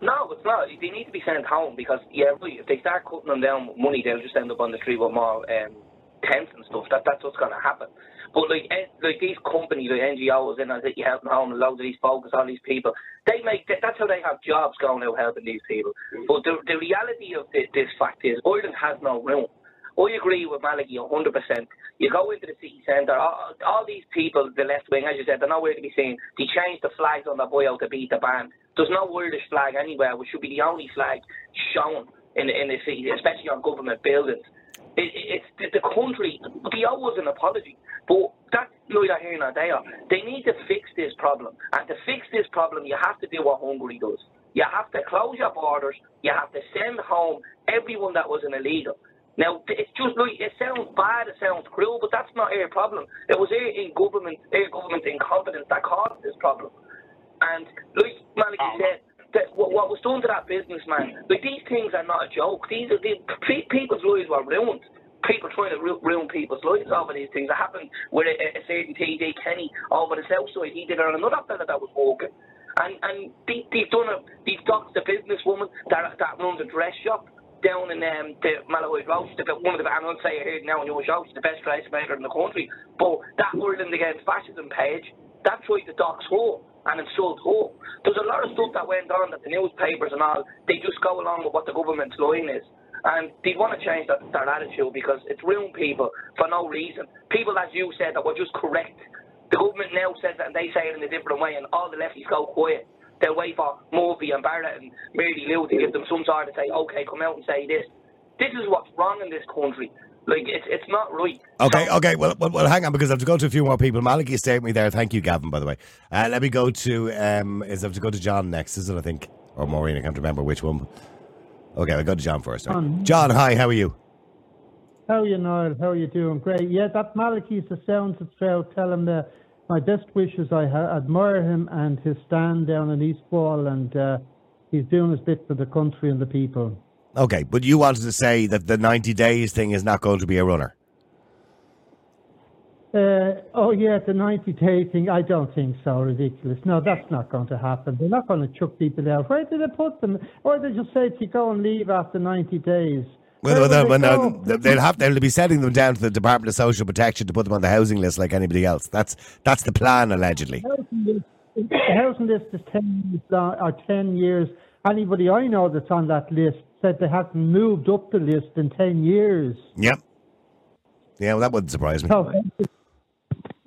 No, it's not. They need to be sent home because, yeah, if they start cutting them down with money, they'll just end up on the street with more um, tents and stuff. That That's what's going to happen. But, like, eh, like these companies, like NGOs, and I think you helping home, and loads of these focus on these people, they make that's how they have jobs going out helping these people. But the, the reality of this, this fact is, Ireland has no room. Oh, I agree with Maliki 100%. You go into the city centre, all, all these people, the left wing, as you said, they're nowhere to be seen. They changed the flags on the boy out to beat the band. There's no Irish flag anywhere, which should be the only flag shown in in the city, especially on government buildings. It, it, it's the, the country. The O was an apology, but that's neither here nor there. They need to fix this problem, and to fix this problem, you have to do what Hungary does. You have to close your borders. You have to send home everyone that was an illegal. Now, it's just like, it sounds bad, it sounds cruel, but that's not our problem. It was our in government, our government incompetence that caused this problem. And like Malachy Oh, said, that what, what was done to that businessman, like these things are not a joke. These are these, people's lives were ruined. People trying to ruin people's lives over these things. It happened with a, a certain TD Kenny over the south side. He did it on another fella that was walking. And and they, they've done a they've doxed a businesswoman that that runs a dress shop down in um, the. She's the, one of the and I'll say it here now in your show. The best dressmaker in the country. But that Ireland against fascism page, that's why the docs her and insult her. There's a lot of stuff that went on that the newspapers and all they just go along with what the government's line is. And they want to change that, that attitude because it's ruined people for no reason. People, as you said, that were just correct. The government now says that and they say it in a different way, and all the lefties go quiet. They'll wait for Murphy and Barrett and Mary Lou to give them some sort of say, okay, come out and say this. This is what's wrong in this country. Like, it's, it's not right. Okay, okay. Well, well, well, hang on because I have to go to a few more people. Malachy stay with me there. Thank you, Gavin. By the way, uh, let me go to um, is I have to go to John next, is it? I think or Maureen. I can't remember which one. Okay, I'll go to John first. John. John, hi. How are you? How are you, Niall? How are you doing? Great. Yeah, that Malachy's the sounds of trout. Tell him uh, my best wishes. I ha- admire him and his stand down in East Wall, and uh, he's doing his bit for the country and the people. Okay, but you wanted to say that the ninety days thing is not going to be a runner. Uh, oh yeah, the 90 day thing. I don't think so. Ridiculous. No, that's not going to happen. They're not going to chuck people out. Where did they put them? Or they just say if you go and leave after 90 days. Well, well, well, they no, go? they'll have they'll be sending them down to the Department of Social Protection to put them on the housing list like anybody else. That's that's the plan allegedly. housing list, the housing list is 10 years or 10 years. Anybody I know that's on that list said they haven't moved up the list in 10 years. Yep. Yeah, well, that wouldn't surprise me. So,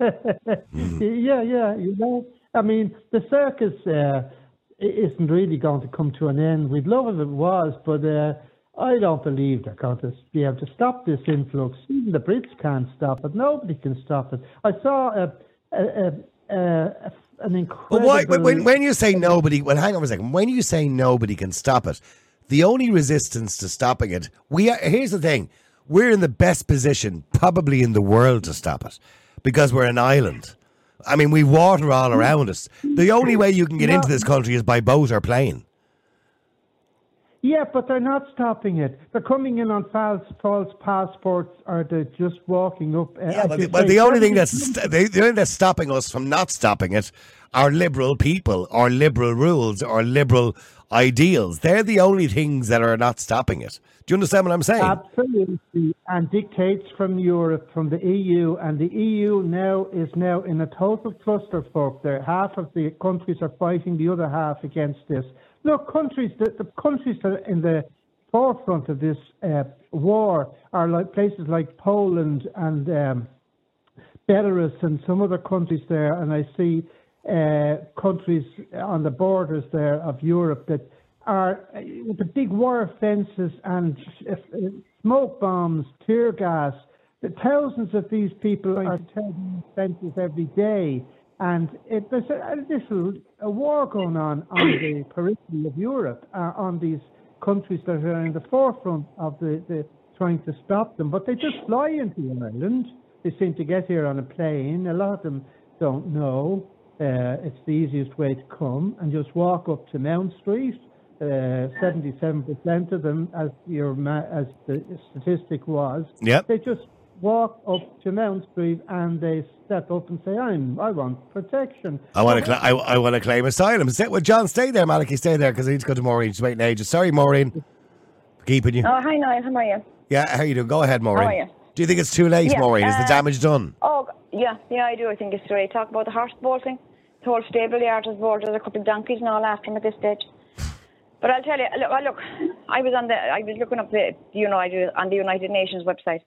yeah, yeah, you know. I mean, the circus uh, isn't really going to come to an end. We'd love if it was, but uh, I don't believe they're going to be able to stop this influx. Even the Brits can't stop it. Nobody can stop it. I saw a, a, a, a, an incredible. why, when- when, you say nobody, well, hang on a second. When you say nobody can stop it, the only resistance to stopping it, we are, here's the thing: we're in the best position, probably in the world, to stop it, because we're an island. I mean, we water all mm. around us. The only way you can get into this country is by boat or plane. Yeah, but they're not stopping it. They're coming in on false false passports, or they're just walking up. Uh, Yeah, but, the, say, the only thing that's st- the, the only thing that's stopping us from not stopping it are liberal people, or liberal rules, or liberal ideals. They're the only things that are not stopping it. Do you understand what I'm saying? Absolutely, and dictates from Europe, from the EU, and the EU now is now in a total clusterfuck. There, half of the countries are fighting the other half against this. Look, countries, the, the countries that are in the forefront of this uh, war are like places like Poland and um, Belarus and some other countries there, and I see uh, countries on the borders there of Europe that are uh, with the big wire fences and uh, smoke bombs, tear gas. The thousands of these people are taking fences every day, and it, there's a, a little a war going on on the periphery of Europe, uh, on these countries that are in the forefront of the, the trying to stop them. But they just fly into Ireland. They seem to get here on a plane. A lot of them don't know. Uh, it's the easiest way to come and just walk up to Mount Street. Uh, 77% of them, as your as the statistic was, Yep. they just walk up to Mount Street and they step up and say, "I'm I want protection." I want to. Cl- I, I want to claim asylum. Stay, well, John, stay there, Malachy. Stay there because I need to go to Maureen. She's waiting ages. Sorry, Maureen. Keeping you. Oh, hi, Niall. How are you? Yeah, how you doing? Go ahead, Maureen. How are you? Do you think it's too late, Yeah, Maureen? Is the uh, damage done? Oh, yeah, yeah, I do. I think it's too late. Talk about the horse bolting. The whole stable yard is bored. There's a couple of donkeys and all after him at this stage. But I'll tell you, look, look, I was on the, I was looking up the, you know, I do on the United Nations website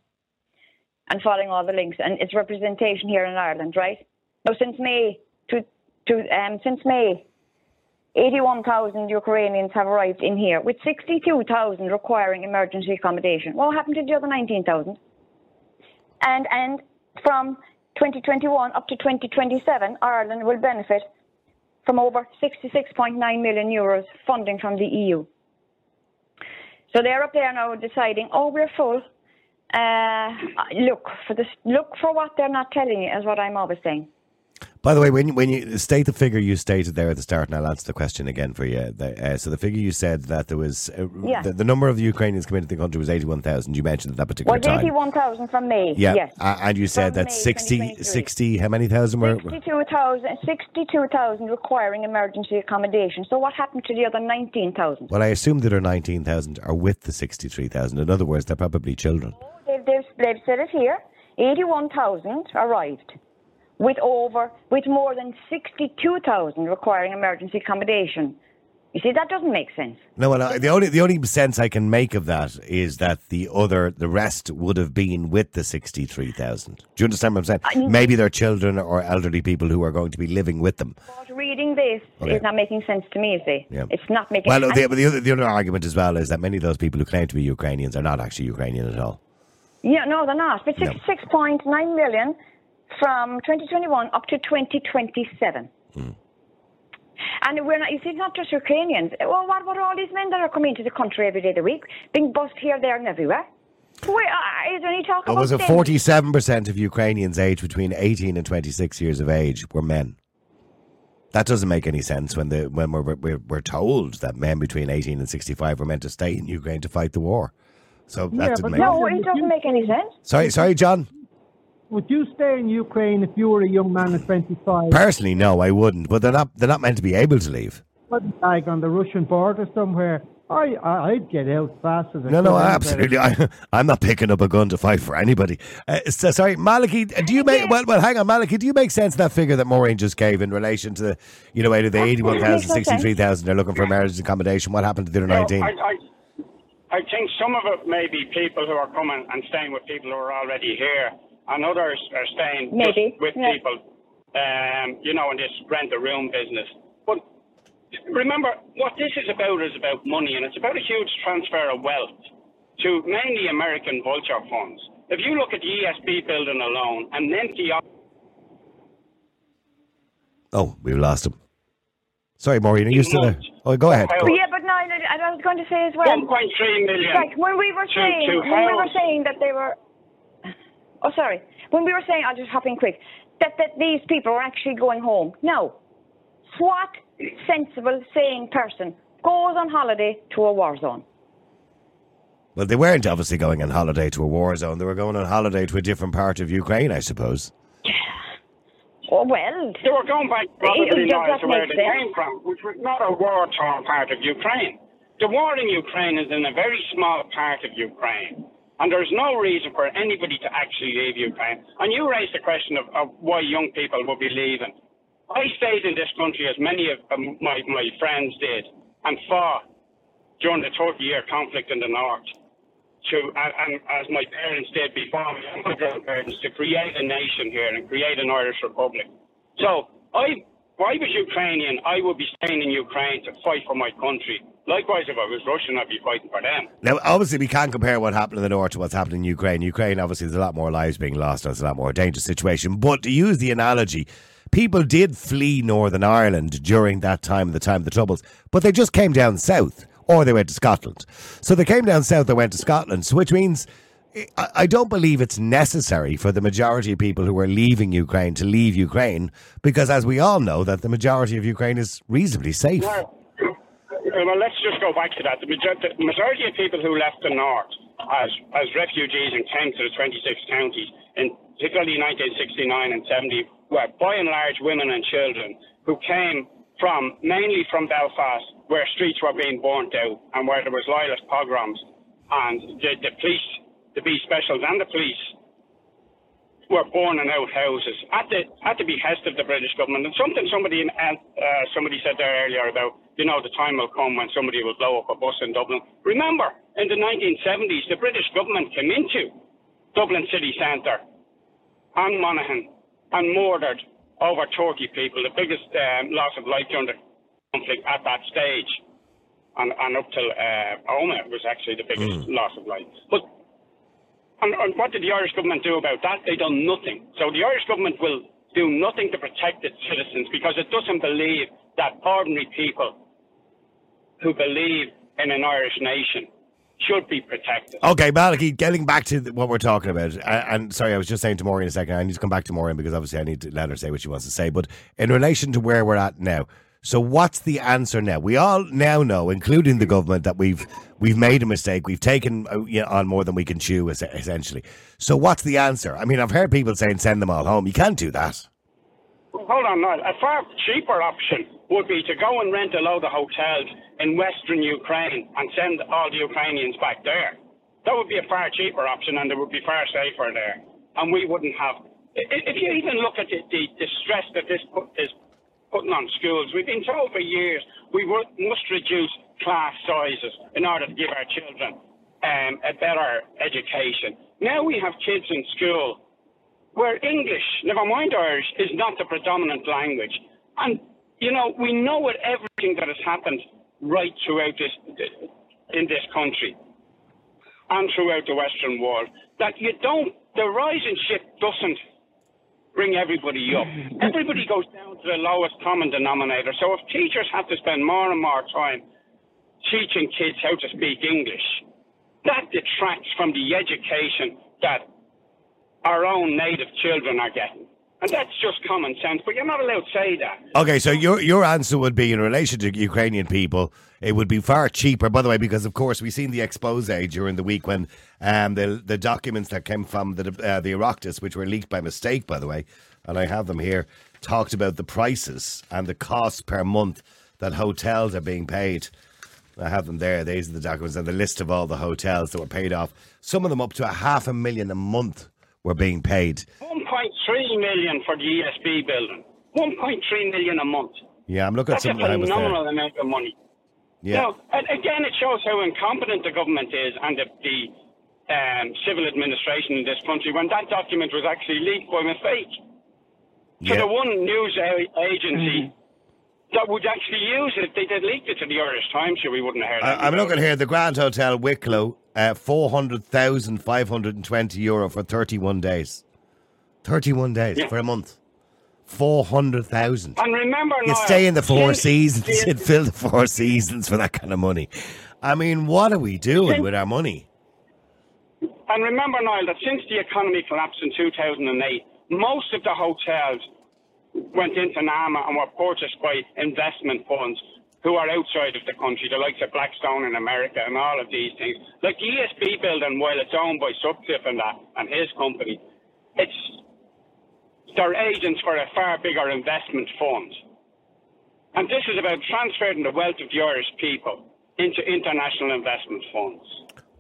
and following all the links, and it's representation here in Ireland, right? Now, since May, to, to, um, since May 81,000 Ukrainians have arrived in here, with 62,000 requiring emergency accommodation. What happened to the other 19,000? And, and from 2021 up to 2027, Ireland will benefit from over 66.9 million euros funding from the EU. So they're up there now deciding, oh, we're full. Uh, look for this. Look for what they're not telling you, is what I'm always saying. By the way, when you, when you state the figure you stated there at the start, and I'll answer the question again for you. The, uh, so the figure you said that there was uh, Yeah. the, the number of Ukrainians coming to the country was eighty-one thousand. You mentioned at that particular Well, time. 81,000 from May. Yeah, Yes. uh, and you said From that May 60, 60 how many thousand were? 62,000 62,000 requiring emergency accommodation. So what happened to the other 19,000? Well, I assume that our nineteen thousand are with the sixty-three thousand. In other words, they're probably children. They've, they've, they've said it here. 81,000 arrived with over, with more than 62,000 requiring emergency accommodation. You see, that doesn't make sense. No, well, the only the only sense I can make of that is that the other, the rest would have been with the sixty-three thousand. Do you understand what I'm saying? Maybe they're children or elderly people who are going to be living with them. But reading this Okay. is not making sense to me, you see. Yeah. It's not making Well, the, the other the other argument as well is that many of those people who claim to be Ukrainians are not actually Ukrainian at all. Yeah, no, they're not. But No. 66.9 million from 2021 up to 2027. Hmm. And we're not, you see, it's not just Ukrainians. Well, what about all these men that are coming into the country every day of the week, being bussed here, there, and everywhere? Wait, uh, is there any talk It about was a forty-seven percent of Ukrainians aged between eighteen and twenty-six years of age were men. That doesn't make any sense when the when we're, we're we're told that men between eighteen and sixty-five were meant to stay in Ukraine to fight the war. So that Yeah, didn't but make. No, it doesn't make any sense. Sorry, sorry, John. Would you stay in Ukraine if you were a young man at 25? Personally, no, I wouldn't. But they're not. They're not meant to be able to leave. Like on the Russian border somewhere. I, I I'd get out fast as I No, no, absolutely. I, I'm not picking up a gun to fight for anybody. Uh, so, sorry, Malachy, do you make well? Well, hang on, Malachy. Do you make sense of that figure that Maureen just gave in relation to the, you know, out of the eighty-one thousand, sixty-three thousand, they're looking for marriage accommodation. What happened to the other No, nineteen? I, I, I think some of it may be people who are coming and staying with people who are already here, and others are staying just Maybe, with yeah. people, um, you know, in this rent a room business. But remember, what this is about is about money, and it's about a huge transfer of wealth to mainly American vulture funds. If you look at the ESB building alone, an empty Oh, we've lost him. Sorry, Maureen, are you still there? Oh, go ahead. But yeah, but I I was going to say as well. 1.3 million Like when we were to- saying, to when we were saying that they were. Oh, sorry. When we were saying, I'll just hop in quick, that that these people are actually going home. No. What sensible, sane person goes on holiday to a war zone? Well, they weren't obviously going on holiday to a war zone. They were going on holiday to a different part of Ukraine, I suppose. Oh well. They were going back probably that to where they sense? came from, which was not a war-torn part of Ukraine. The war in Ukraine is in a very small part of Ukraine, and there's no reason for anybody to actually leave Ukraine. And you raised the question of, of why young people would be leaving. I stayed in this country as many of my, my friends did and fought during the 30-year conflict in the north to, and, and as my parents did before me, my grandparents, to create a nation here and create an Irish Republic. So, I, if I was Ukrainian, I would be staying in Ukraine to fight for my country. Likewise, if I was Russian, I'd be fighting for them. Now, obviously, we can't compare what happened in the north to what's happening in Ukraine. Ukraine, obviously, there's a lot more lives being lost, There's a lot more dangerous situation. But to use the analogy, people did flee Northern Ireland during that time, the time of the Troubles, but they just came down south, or they went to Scotland. So they came down south, they went to Scotland, which means I, don't believe it's necessary for the majority of people who are leaving Ukraine to leave Ukraine, because as we all know, that the majority of Ukraine is reasonably safe. Well, well, let's just go back to that. The the majority of people who left the north as, as refugees and came to the 26 counties, in particularly 1969 and 70, were by and large women and children who came from mainly from Belfast, where streets were being burnt out and where there was loyalist pogroms, and the, the police, the B specials, and the police were burning out houses at the at the behest of the British government. And something somebody uh, uh, somebody said there earlier about you know the time will come when somebody will blow up a bus in Dublin. Remember, in the 1970s, the British government came into Dublin city centre and Monaghan and murdered over 30 people, the biggest um, loss of life during the conflict at that stage. And, and up till uh, Omagh was actually the biggest loss of life. But and, and what did the Irish government do about that? They done nothing. So the Irish government will do nothing to protect its citizens because it doesn't believe that ordinary people who believe in an Irish nation should be protected. Okay, Malachy, getting back to what we're talking about, uh, and sorry, I was just saying to Maureen a second, I need to come back to Maureen because obviously I need to let her say what she wants to say, but in relation to where we're at now, so what's the answer now? We all now know, including the government, that we've we've made a mistake. We've taken uh, you know, on more than we can chew, essentially. So what's the answer? I mean, I've heard people saying send them all home. You can't do that. Hold on, Niall. A far cheaper option would be to go and rent a load of hotels in western Ukraine and send all the Ukrainians back there. That would be a far cheaper option and it would be far safer there. And we wouldn't have. If you even look at the, the, the stress that this is putting on schools, we've been told for years we must reduce class sizes in order to give our children um, a better education. Now we have kids in school where English, never mind Irish, is not the predominant language. And, you know, we know with everything that has happened right throughout this, in this country and throughout the Western world, that you don't, the rising ship doesn't bring everybody up. Everybody goes down to the lowest common denominator. So if teachers have to spend more and more time teaching kids how to speak English, that detracts from the education that our own native children are getting. And that's just common sense, but you're not allowed to say that. Okay, so your your answer would be in relation to Ukrainian people, it would be far cheaper. By the way, because of course we've seen the expose during the week when um, the the documents that came from the uh, the Oireachtas, which were leaked by mistake, by the way, and I have them here, talked about the prices and the costs per month that hotels are being paid. I have them there. These are the documents and the list of all the hotels that were paid off. Some of them up to a half a million a month were being paid. 1.3 million for the ESB building. 1.3 million a month. Yeah, I'm looking at That's a some of the was there. phenomenal amount of money. Yeah. Now, and again, it shows how incompetent the government is and the, the um, civil administration in this country when that document was actually leaked by mistake. So Yeah. the one news a- agency that would actually use it, If they did leak it to the Irish Times, sure we wouldn't have heard I, I'm looking here. The Grand Hotel Wicklow, uh, four hundred thousand five hundred and twenty euro for thirty-one days. Thirty-one days Yeah. for a month. Four hundred thousand. And remember, You stay in the Four since Seasons. You'd fill the Four Seasons for that kind of money. I mean, what are we doing Since- with our money? And remember, Niall, that since the economy collapsed in 2008, most of the hotels went into NAMA and were purchased by investment funds who are outside of the country, the likes of Blackstone in America and all of these things. Like the ESB building, while it's owned by Subtip and that and his company, it's they're agents for a far bigger investment fund. And this is about transferring the wealth of the Irish people into international investment funds.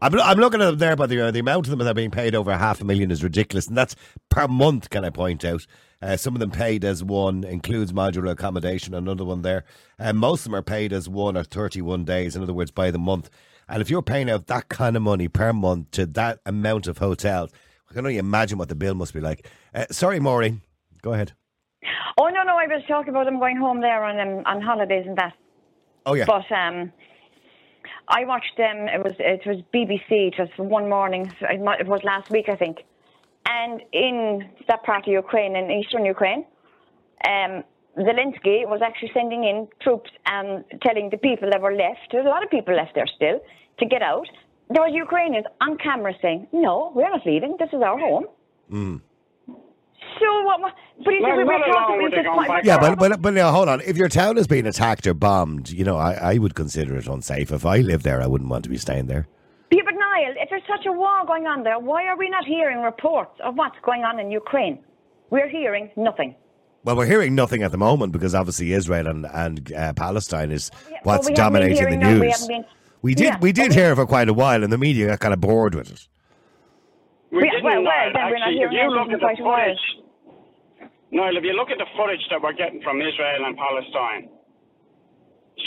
I'm, I'm looking at them there, but the, uh, the amount of them that are being paid over half a million is ridiculous, and that's per month. Can I point out? Uh, some of them paid as one includes modular accommodation. Another one there, and most of them are paid as one or thirty-one days. In other words, by the month. And if you're paying out that kind of money per month to that amount of hotels, I can only imagine what the bill must be like. Uh, sorry, Maureen, go ahead. Oh no, no, I was talking about them going home there on um, on holidays and that. Oh yeah. But um, I watched them. It was it was BBC. It was one morning. It it was last week, I think. And in that part of Ukraine, in eastern Ukraine, um, Zelensky was actually sending in troops and telling the people that were left. There's a lot of people left there still to get out. There was Ukrainians on camera saying, "No, we're not leaving. This is our home." Mm. So what? what but you see, Well, we were talking. would we they just- go back Yeah, but but but now hold on. If your town is being attacked or bombed, you know, I, I would consider it unsafe. If I lived there, I wouldn't want to be staying there. Yeah, but Niall, if there's such a war going on there, why are we not hearing reports of what's going on in Ukraine? We're hearing nothing. Well, we're hearing nothing at the moment because obviously Israel and and uh, Palestine is what's we haven't been dominating the hearing no- news. We haven't been- We did Yeah, we did hear for quite a while, and the media got kind of bored with it. We Yeah, didn't, well, well, Niall, then we're not actually, if hearing you look at the quite a while. footage, Niall, if you look at the footage that we're getting from Israel and Palestine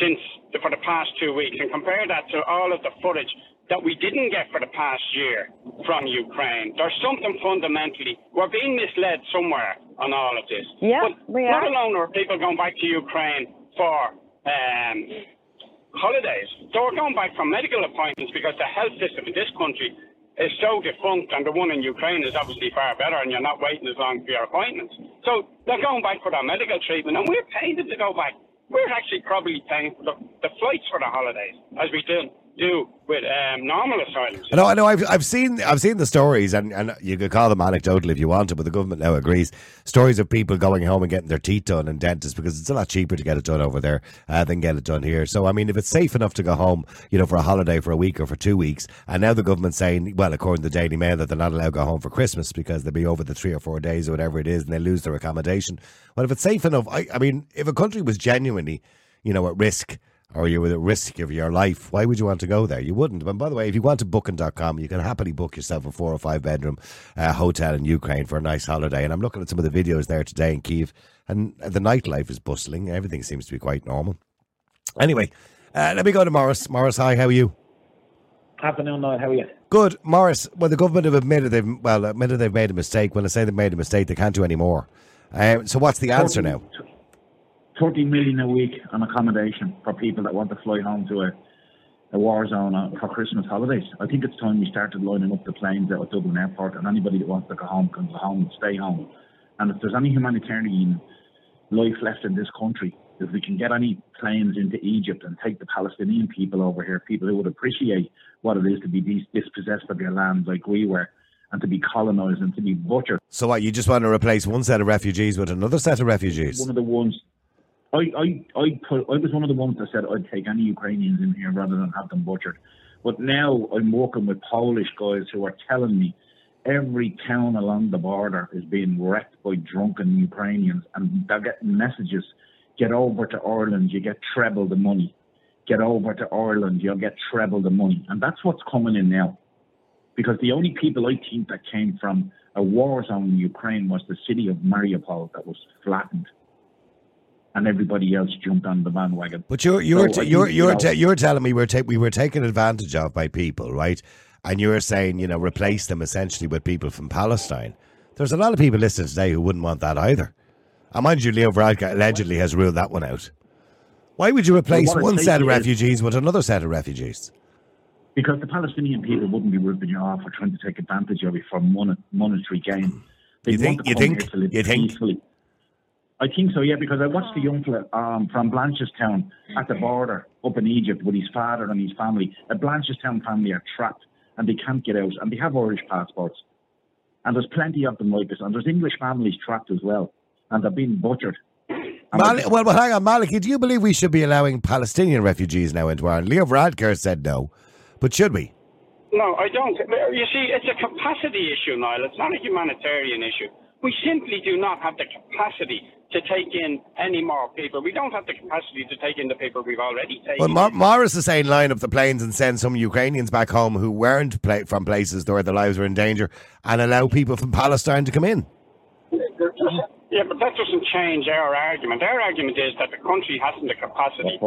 since the, for the past two weeks, and compare that to all of the footage that we didn't get for the past year from Ukraine, there's something fundamentally we're being misled somewhere on all of this. Yeah, but we not alone are people going back to Ukraine for um, holidays. So we're going back from medical appointments because the health system in this country is so defunct, and the one in Ukraine is obviously far better, and you're not waiting as long for your appointments. So they're going back for their medical treatment, and we're paying them to go back. We're actually probably paying for the, the flights for the holidays, as we do do with um, normal asylums. I know, I know. I've, I've seen, I've seen the stories, and, and you could call them anecdotal if you want to, but the government now agrees. Stories of people going home and getting their teeth done in dentists because it's a lot cheaper to get it done over there uh, than get it done here. So, I mean, if it's safe enough to go home, you know, for a holiday for a week or for two weeks, and now the government's saying, well, according to the Daily Mail, that they're not allowed to go home for Christmas because they'll be over the three or four days or whatever it is, and they lose their accommodation. Well, if it's safe enough, I, I mean, if a country was genuinely, you know, at risk or you're at risk of your life, why would you want to go there? You wouldn't. And by the way, if you want to booking.com, you can happily book yourself a four or five bedroom uh, hotel in Ukraine for a nice holiday. And I'm looking at some of the videos there today in Kiev, and the nightlife is bustling. Everything seems to be quite normal. Anyway, uh, let me go to Morris. Morris, hi, how are you? Afternoon, Niall. How are you? Good, Morris. Well, the government have admitted they've well admitted they've made a mistake. When I say they've made a mistake, they can't do any more. Um, so, what's the answer now? 30 million a week on accommodation for people that want to fly home to a, a war zone for Christmas holidays. I think it's time we started lining up the planes out of Dublin Airport, and anybody that wants to go home can go home and stay home. And if there's any humanitarian life left in this country, if we can get any planes into Egypt and take the Palestinian people over here, people who would appreciate what it is to be dispossessed of your land like we were, and to be colonised and to be butchered. So, what? You just want to replace one set of refugees with another set of refugees? One of the ones I, I, I, put, I was one of the ones that said I'd take any Ukrainians in here rather than have them butchered. But now I'm working with Polish guys who are telling me every town along the border is being wrecked by drunken Ukrainians, and they're getting messages: get over to Ireland, you get treble the money. Get over to Ireland, you'll get treble the money, and that's what's coming in now. Because the only people I think that came from a war zone in Ukraine was the city of Mariupol that was flattened and everybody else jumped on the bandwagon. But you're you're So I you're think, you're, you know, te- you're telling me we're ta- we were taken advantage of by people, right? And you're saying you know replace them essentially with people from Palestine. There's a lot of people listening today who wouldn't want that either. And mind you, Leo Varadkar allegedly has ruled that one out. Why would you replace one set of saying is- refugees with another set of refugees? because the Palestinian people wouldn't be ripping you off or trying to take advantage of you for mon- monetary gain. They You think- you think- here to live you think? peacefully. I think so, yeah, because I watched the young fella um, from Blanchardstown at the border up in Egypt with his father and his family. A Blanchardstown family are trapped and they can't get out, and they have Irish passports. And there's plenty of them like this, and there's English families trapped as well, and they're being butchered. Mal- well, well, hang on, Malachy. Do you believe we should be allowing Palestinian refugees now into Ireland? Leo Varadkar said no, but should we? No, I don't. You see, it's a capacity issue, Niall. It's not a humanitarian issue. We simply do not have the capacity to take in any more people. We don't have the capacity to take in the people we've already taken. Well, Mar- Morris is saying line up the planes and send some Ukrainians back home who weren't pla- from places where their lives were in danger and allow people from Palestine to come in. Yeah, but that doesn't change our argument. Our argument is that the country hasn't the capacity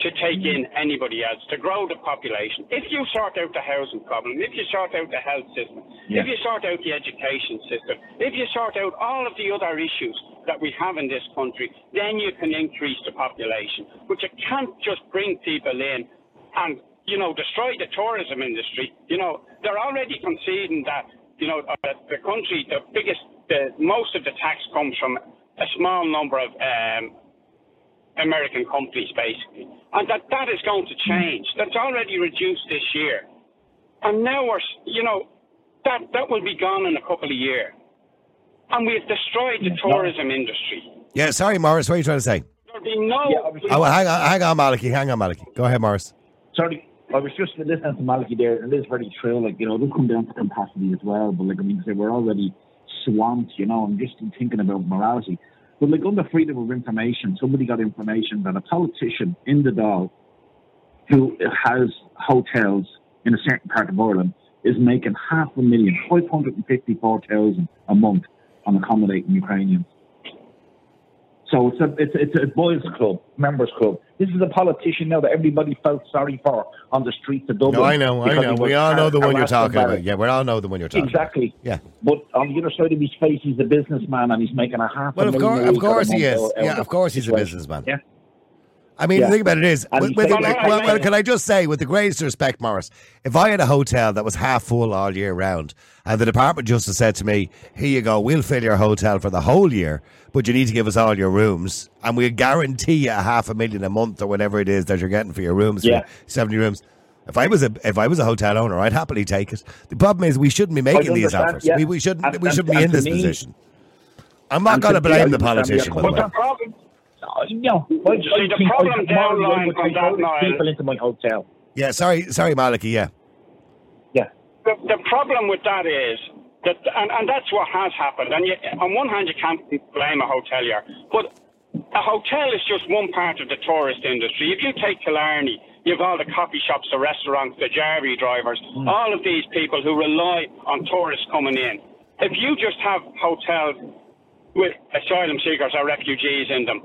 to take in anybody else, to grow the population. If you sort out the housing problem, if you sort out the health system, Yeah. if you sort out the education system, if you sort out all of the other issues that we have in this country, then you can increase the population. But you can't just bring people in and, you know, destroy the tourism industry. You know, they're already conceding that, you know, uh, the country, the biggest, the, most of the tax comes from a small number of um, American companies, basically. And that that is going to change. That's already reduced this year. And now we're, you know, that, that will be gone in a couple of years. And we've destroyed the tourism industry. Yeah, sorry, Morris. What are you trying to say? There'll be no. Oh, well, hang on, hang on, Malachy. Hang on, Malachy. Go ahead, Morris. Sorry, I was just listening to Malachy there, and it is very true. Like, you know, it'll come down to capacity as well. But, like, I mean, say we're already swamped, you know, I'm just thinking about morality. But, like, under freedom of information, somebody got information that a politician in the Dáil who has hotels in a certain part of Ireland is making half a million, 554,000 a month on accommodating Ukrainians. So it's a it's a, it's a boys' club, members' club. This is a politician now that everybody felt sorry for on the streets of Dublin. No, I know, I know. We all know the one you're talking about. Yeah, we all know the one you're talking Exactly. about. Yeah. But on the other side of his face, he's a businessman and he's making a half. Well, a of million course, a of week out course he is. Yeah, of course he's a businessman. Yeah. I mean, Yeah. the thing about it is, with, with, said- with- well, well, can I just say, with the greatest respect, Morris, if I had a hotel that was half full all year round, and the department justice said to me, "Here you go, we'll fill your hotel for the whole year, but you need to give us all your rooms, and we'll guarantee you a half a million a month or whatever it is that you're getting for your rooms, for Yeah. seventy rooms." If I was a if I was a hotel owner, I'd happily take it. The problem is we shouldn't be making these offers. yeah. We, we shouldn't And- we shouldn't be and in this me- position. I'm not going to to me, I blame the politician. where by the you're way. coming from. problem, No, I, see, I the think problem I, tomorrow down I line take on that, these Niall- people into my hotel. Yeah, sorry, sorry, Malachy. Yeah, Yeah. the, the problem with that is that, and, and that's what has happened. And you, on one hand, you can't blame a hotelier, but a hotel is just one part of the tourist industry. If you take Killarney, you have all the coffee shops, the restaurants, the Jarvey drivers, mm. all of these people who rely on tourists coming in. If you just have hotels with asylum seekers or refugees in them,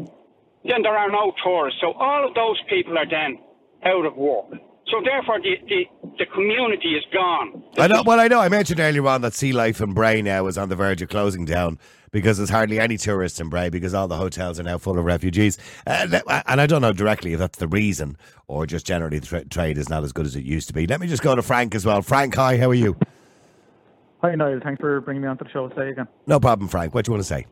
then there are no tourists. So all of those people are then out of work. So therefore, the, the, the community is gone. I know. Well, I know. I mentioned earlier on that Sea Life in Bray now is on the verge of closing down because there's hardly any tourists in Bray because all the hotels are now full of refugees. Uh, and I don't know directly if that's the reason or just generally the tra- trade is not as good as it used to be. Let me just go to Frank as well. Frank, hi. How are you? Hi, Niall. Thanks for bringing me onto the show today again. No problem, Frank. What do you want to say?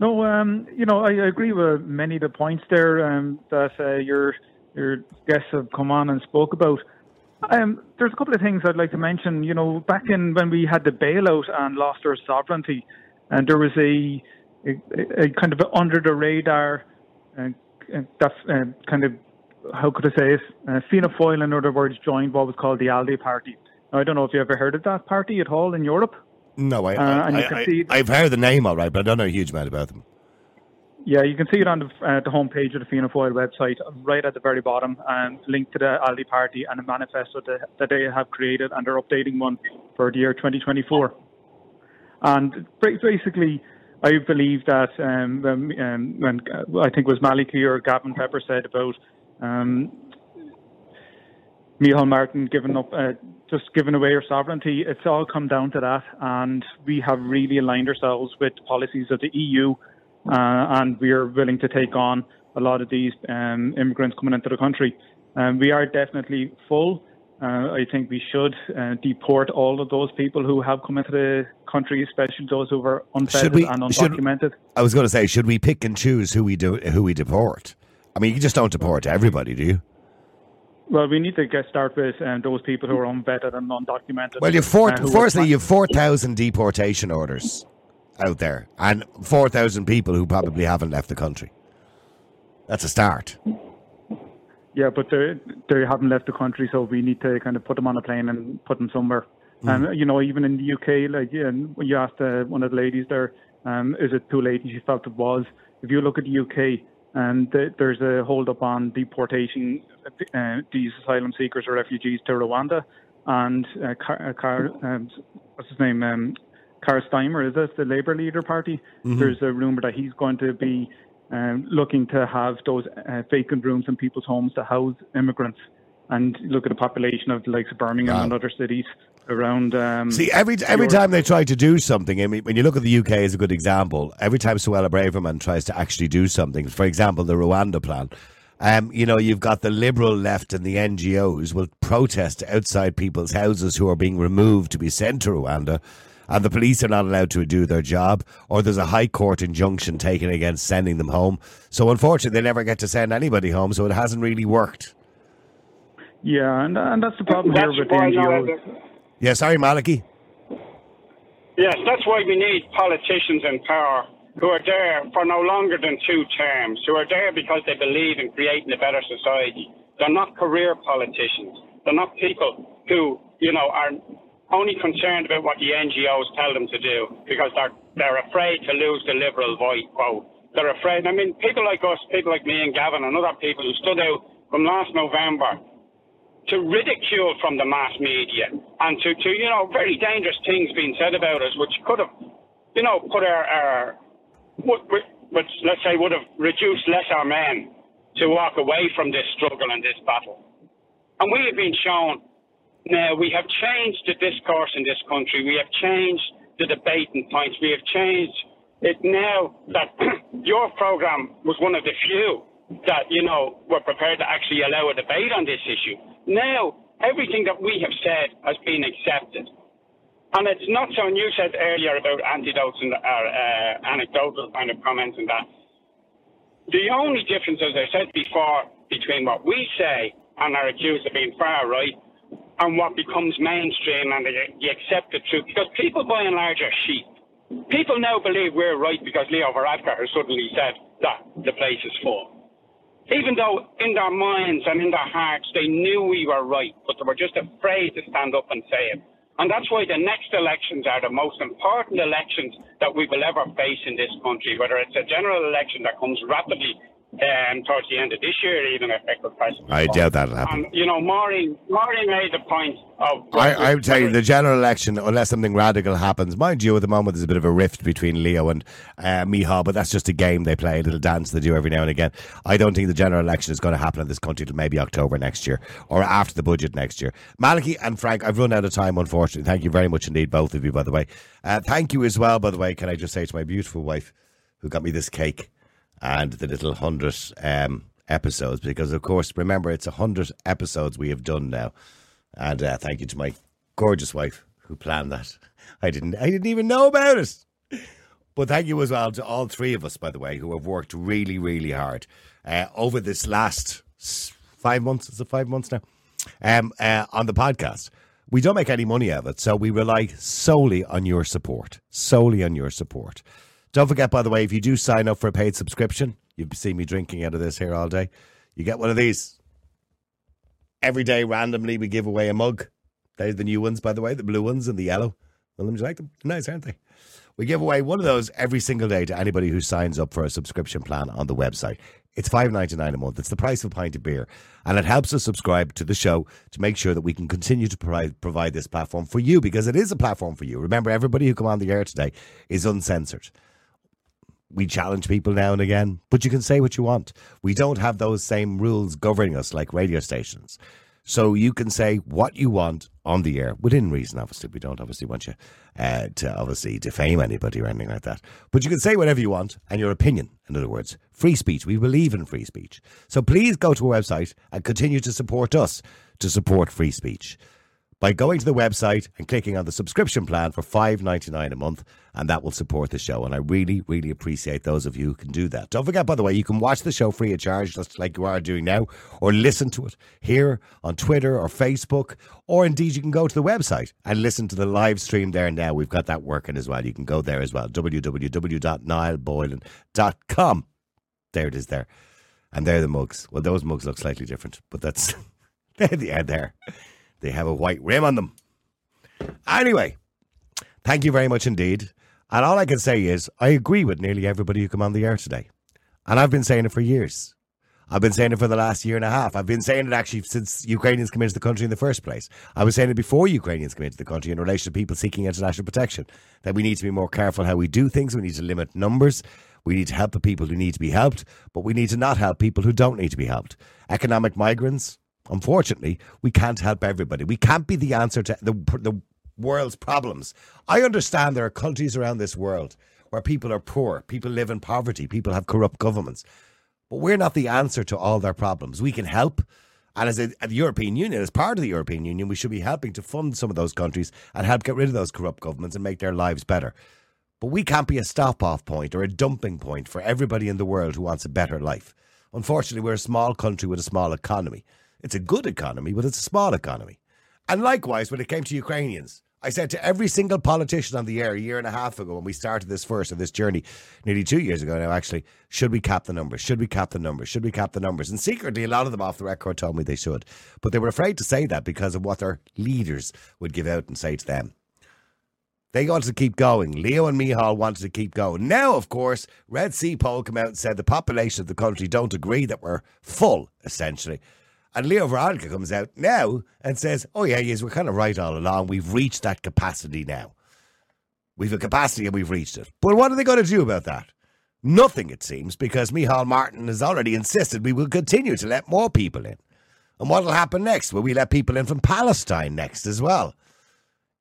No, um, you know, I agree with many of the points there um, that uh, your your guests have come on and spoke about. Um, there's a couple of things I'd like to mention. You know, back in when we had the bailout and lost our sovereignty, and there was a a, a kind of under the radar, uh, that's uh, kind of how could I say it? Uh, Fianna Fáil, in other words, joined what was called the ALDE party. Now, I don't know if you ever heard of that party at all in Europe. No, I, Uh, and you I, can I, see- I, have heard the name all right, but I don't know a huge amount about them. Yeah, you can see it on the, uh, the homepage of the Fianna Fáil website, right at the very bottom, and linked to the ALDE Party and a manifesto that, that they have created, and they're updating one for the year 2024. And basically, I believe that um, when, um, when uh, I think it was Malachy or Gavin Pepper said about um, Micheál Martin giving up, uh, just giving away our sovereignty. It's all come down to that, and we have really aligned ourselves with policies of the EU, uh, and we are willing to take on a lot of these um, immigrants coming into the country. Um, we are definitely full. Uh, I think we should uh, deport all of those people who have come into the country, especially those who are Should unfettered we? and Should, undocumented. I was going to say, should we pick and choose who we do, who we deport? I mean, you just don't deport everybody, do you? Well, we need to get start with um, those people who are unvetted and undocumented. Well, you've four, uh, firstly, you've 4,000 deportation orders out there and 4,000 people who probably haven't left the country. That's a start. Yeah, but they they haven't left the country, so we need to kind of put them on a plane and put them somewhere. Mm. And you know, even in the UK, like yeah, and when you asked uh, one of the ladies there, um, is it too late? And she felt it was. If you look at the UK, and th- there's a hold up on deportation uh, these asylum seekers or refugees to Rwanda, and uh, Car, uh, Car um, what's his name? Um, Karl Starmer, is this the Labour leader party? Mhm. There's a rumor that he's going to be um, looking to have those uh, vacant rooms in people's homes to house immigrants. And look at the population of the likes of Birmingham and other cities around. Um, See, every every Europe. time they try to do something, I mean, when you look at the UK as a good example, every time Suella Braverman tries to actually do something, for example, the Rwanda plan, um, you know, you've got the liberal left and the NGOs will protest outside people's houses who are being removed to be sent to Rwanda, and the police are not allowed to do their job, or there's a high court injunction taken against sending them home. So unfortunately, they never get to send anybody home, so it hasn't really worked. Yeah, and, and that's the problem That's here with the NGOs. the- Yeah, sorry, Malachy. Yes, that's why we need politicians in power who are there for no longer than two terms, who are there because they believe in creating a better society. They're not career politicians. They're not people who, you know, are only concerned about what the NGOs tell them to do because they're they're afraid to lose the liberal vote. They're afraid. I mean, people like us, people like me and Gavin and other people who stood out from last November to ridicule from the mass media and to, to you know, very dangerous things being said about us, which could have, you know, put our, our would, let's say would have reduced lesser men to walk away from this struggle and this battle. And we have been shown now we have changed the discourse in this country. We have changed the debating points. We have changed it now that your program was one of the few that, you know, we're prepared to actually allow a debate on this issue. Now, everything that we have said has been accepted. And it's not so, and you said earlier about antidotes and uh, anecdotal kind of comments and that. The only difference, as I said before, between what we say and are accused of being far right and what becomes mainstream and the, the accepted truth, because people by and large are sheep. People now believe we're right because Leo Varadkar has suddenly said that the place is full. Even though in their minds and in their hearts they knew we were right, but they were just afraid to stand up and say it. And that's why the next elections are the most important elections that we will ever face in this country, whether it's a general election that comes rapidly um, towards the end of this year, even if Echo President. I doubt that'll happen. And, you know, Maureen, Maureen made the point of. I, I would tell you, the general election, unless something radical happens, mind you, at the moment there's a bit of a rift between Leo and uh, Micheál, but that's just a game they play, a little dance they do every now and again. I don't think the general election is going to happen in this country till maybe October next year or after the budget next year. Malachy and Frank, I've run out of time, unfortunately. Thank you very much indeed, both of you, by the way. Uh, thank you as well, by the way, can I just say to my beautiful wife who got me this cake and the little hundred um, episodes because, of course, remember it's a hundred episodes we have done now. And uh, thank you to my gorgeous wife who planned that. I didn't, I didn't even know about it. But thank you as well to all three of us, by the way, who have worked really, really hard uh, over this last five months. Is it five months now? Um, uh, on the podcast. We don't make any money out of it, so we rely solely on your support. Solely on your support. Don't forget, by the way, if you do sign up for a paid subscription, you've seen me drinking out of this here all day. You get one of these. Every day, randomly, we give away a mug. They're the new ones, by the way, the blue ones and the yellow. Do you like them? Nice, aren't they? We give away one of those every single day to anybody who signs up for a subscription plan on the website. It's five ninety nine a month. It's the price of a pint of beer, and it helps us subscribe to the show to make sure that we can continue to provide provide this platform for you because it is a platform for you. Remember, everybody who come on the air today is uncensored we challenge people now and again, but you can say what you want. We don't have those same rules governing us like radio stations. So you can say what you want on the air within reason. Obviously, we don't obviously want you uh, to obviously defame anybody or anything like that. But you can say whatever you want and your opinion. In other words, free speech. We believe in free speech. So please go to our website and continue to support us to support free speech by going to the website and clicking on the subscription plan for five ninety nine a month, and that will support the show. And I really, really appreciate those of you who can do that. Don't forget, by the way, you can watch the show free of charge, just like you are doing now, or listen to it here on Twitter or Facebook, or indeed you can go to the website and listen to the live stream there now. We've got that working as well. You can go there as well, www.niallboylan.com. There it is there. And there are the mugs. Well, those mugs look slightly different, but that's they're there. They have a white rim on them. Anyway, thank you very much indeed. And all I can say is, I agree with nearly everybody who come on the air today. And I've been saying it for years. I've been saying it for the last year and a half. I've been saying it actually since Ukrainians came into the country in the first place. I was saying it before Ukrainians came into the country in relation to people seeking international protection. That we need to be more careful how we do things. We need to limit numbers. We need to help the people who need to be helped, but we need to not help people who don't need to be helped. Economic migrants, Unfortunately, we can't help everybody. We can't be the answer to the, the world's problems. I understand there are countries around this world where people are poor, people live in poverty, people have corrupt governments. But we're not the answer to all their problems. We can help. And as a, the European Union, as part of the European Union, we should be helping to fund some of those countries and help get rid of those corrupt governments and make their lives better. But we can't be a stop off point or a dumping point for everybody in the world who wants a better life. Unfortunately, we're a small country with a small economy. It's a good economy, but it's a small economy. And likewise, when it came to Ukrainians, I said to every single politician on the air a year and a half ago when we started this first of this journey, nearly two years ago now, actually, should we cap the numbers? Should we cap the numbers? Should we cap the numbers? And secretly, a lot of them off the record told me they should. But they were afraid to say that because of what their leaders would give out and say to them. They wanted to keep going. Leo and Micheál wanted to keep going. Now, of course, Red C poll came out and said the population of the country don't agree that we're full, essentially. And Leo Varadkar comes out now and says, oh, yeah, yes, we're kind of right all along. We've reached that capacity now. We've a capacity and we've reached it. But what are they going to do about that? Nothing, it seems, because Micheál Martin has already insisted we will continue to let more people in. And what will happen next? Will we let people in from Palestine next as well?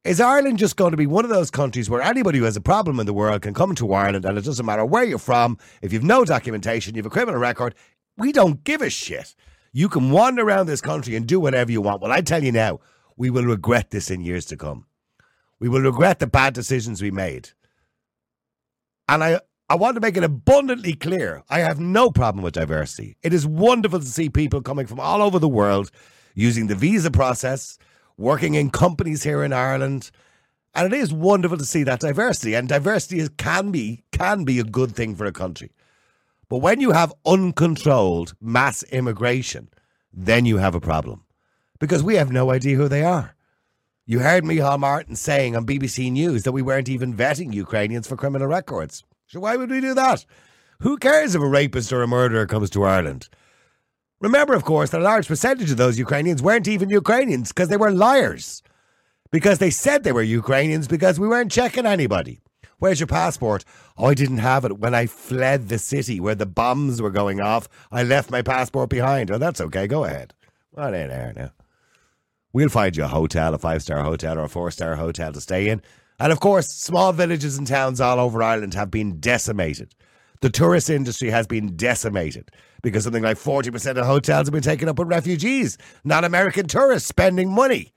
Is Ireland just going to be one of those countries where anybody who has a problem in the world can come to Ireland and it doesn't matter where you're from, if you've no documentation, you have a criminal record, We don't give a shit. You can wander around this country and do whatever you want. Well, I tell you now, we will regret this in years to come. We will regret the bad decisions we made. And I, I want to make it abundantly clear I have no problem with diversity. It is wonderful to see people coming from all over the world using the visa process, working in companies here in Ireland. And it is wonderful to see that diversity. And diversity is, can be can be a good thing for a country. But when you have uncontrolled mass immigration, then you have a problem. Because we have no idea who they are. You heard Micheál Martin saying on BBC News that we weren't even vetting Ukrainians for criminal records. So why would we do that? Who cares if a rapist or a murderer comes to Ireland? Remember, of course, that a large percentage of those Ukrainians weren't even Ukrainians because they were liars. Because they said they were Ukrainians because we weren't checking anybody. Where's your passport? I didn't have it when I fled the city where the bombs were going off. I left my passport behind. Oh, that's okay. Go ahead. What in there now? We'll find you a hotel, a five star hotel, or a four star hotel to stay in. And of course, small villages and towns all over Ireland have been decimated. The tourist industry has been decimated because something like 40% of hotels have been taken up with refugees, not American tourists spending money.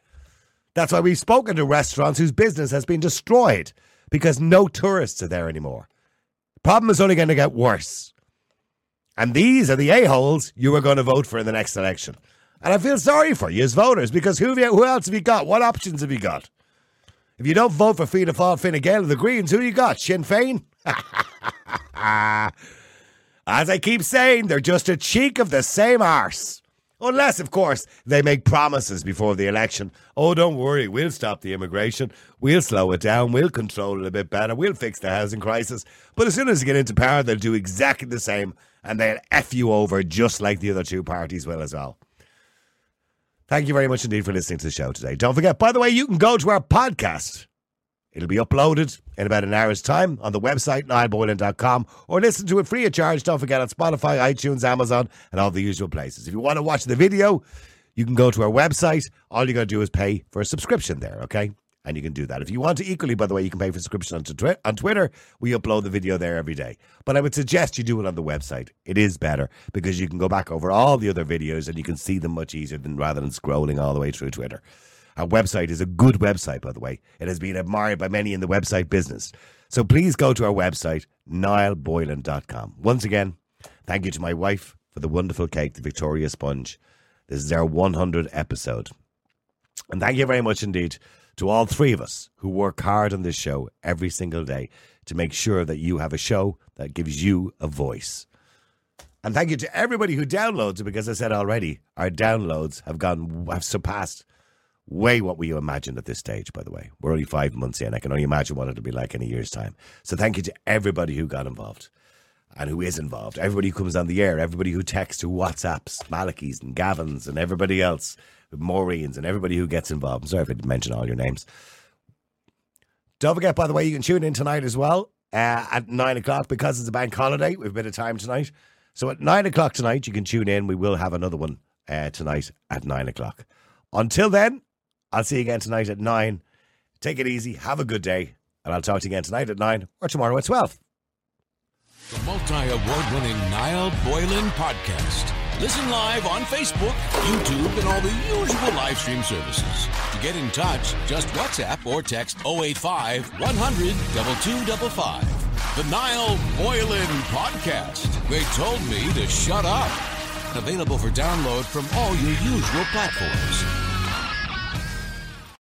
That's why we've spoken to restaurants whose business has been destroyed because no tourists are there anymore. The problem is only going to get worse. And these are the a-holes you are going to vote for in the next election. And I feel sorry for you as voters because who, you, who else have you got? What options have you got? If you don't vote for Fianna Fáil, Fine Gael, the Greens, who you got? Sinn Féin? As I keep saying, they're just a cheek of the same arse. Unless, of course, they make promises before the election. Oh, don't worry, we'll stop the immigration. We'll slow it down. We'll control it a bit better. We'll fix the housing crisis. But as soon as they get into power, they'll do exactly the same and they'll F you over just like the other two parties will as well. Thank you very much indeed for listening to the show today. Don't forget, by the way, you can go to our podcast. It'll be uploaded in about an hour's time on the website, niallboylan.com, or listen to it free of charge. Don't forget on Spotify, iTunes, Amazon, and all the usual places. If you want to watch the video, you can go to our website. All you got to do is pay for a subscription there, okay? And you can do that. If you want to, equally, by the way, you can pay for subscription on, twi- on Twitter. We upload the video there every day. But I would suggest you do it on the website. It is better because you can go back over all the other videos and you can see them much easier than rather than scrolling all the way through Twitter. Our website is a good website, by the way. It has been admired by many in the website business. So please go to our website, niallboylan.com. Once again, thank you to my wife for the wonderful cake, the Victoria Sponge. This is our 100 episode. And thank you very much indeed to all three of us who work hard on this show every single day to make sure that you have a show that gives you a voice. And thank you to everybody who downloads it because I said already, our downloads have gone have surpassed way what we imagined at this stage, by the way. We're only five months in. I can only imagine what it'll be like in a year's time. So thank you to everybody who got involved and who is involved. Everybody who comes on the air, everybody who texts, who WhatsApps, Malachy's and Gavin's and everybody else, Maureen's and everybody who gets involved. I'm sorry if I didn't mention all your names. Don't forget, by the way, you can tune in tonight as well uh, at nine o'clock because it's a bank holiday. We've a bit of time tonight. So at nine o'clock tonight, you can tune in. We will have another one uh, tonight at nine o'clock. Until then, I'll see you again tonight at nine. Take it easy. Have a good day. And I'll talk to you again tonight at nine or tomorrow at 12. The multi award winning Niall Boylan Podcast. Listen live on Facebook, YouTube, and all the usual live stream services. To get in touch, just WhatsApp or text 085 100 2255. The Niall Boylan Podcast. They told me to shut up. Available for download from all your usual platforms.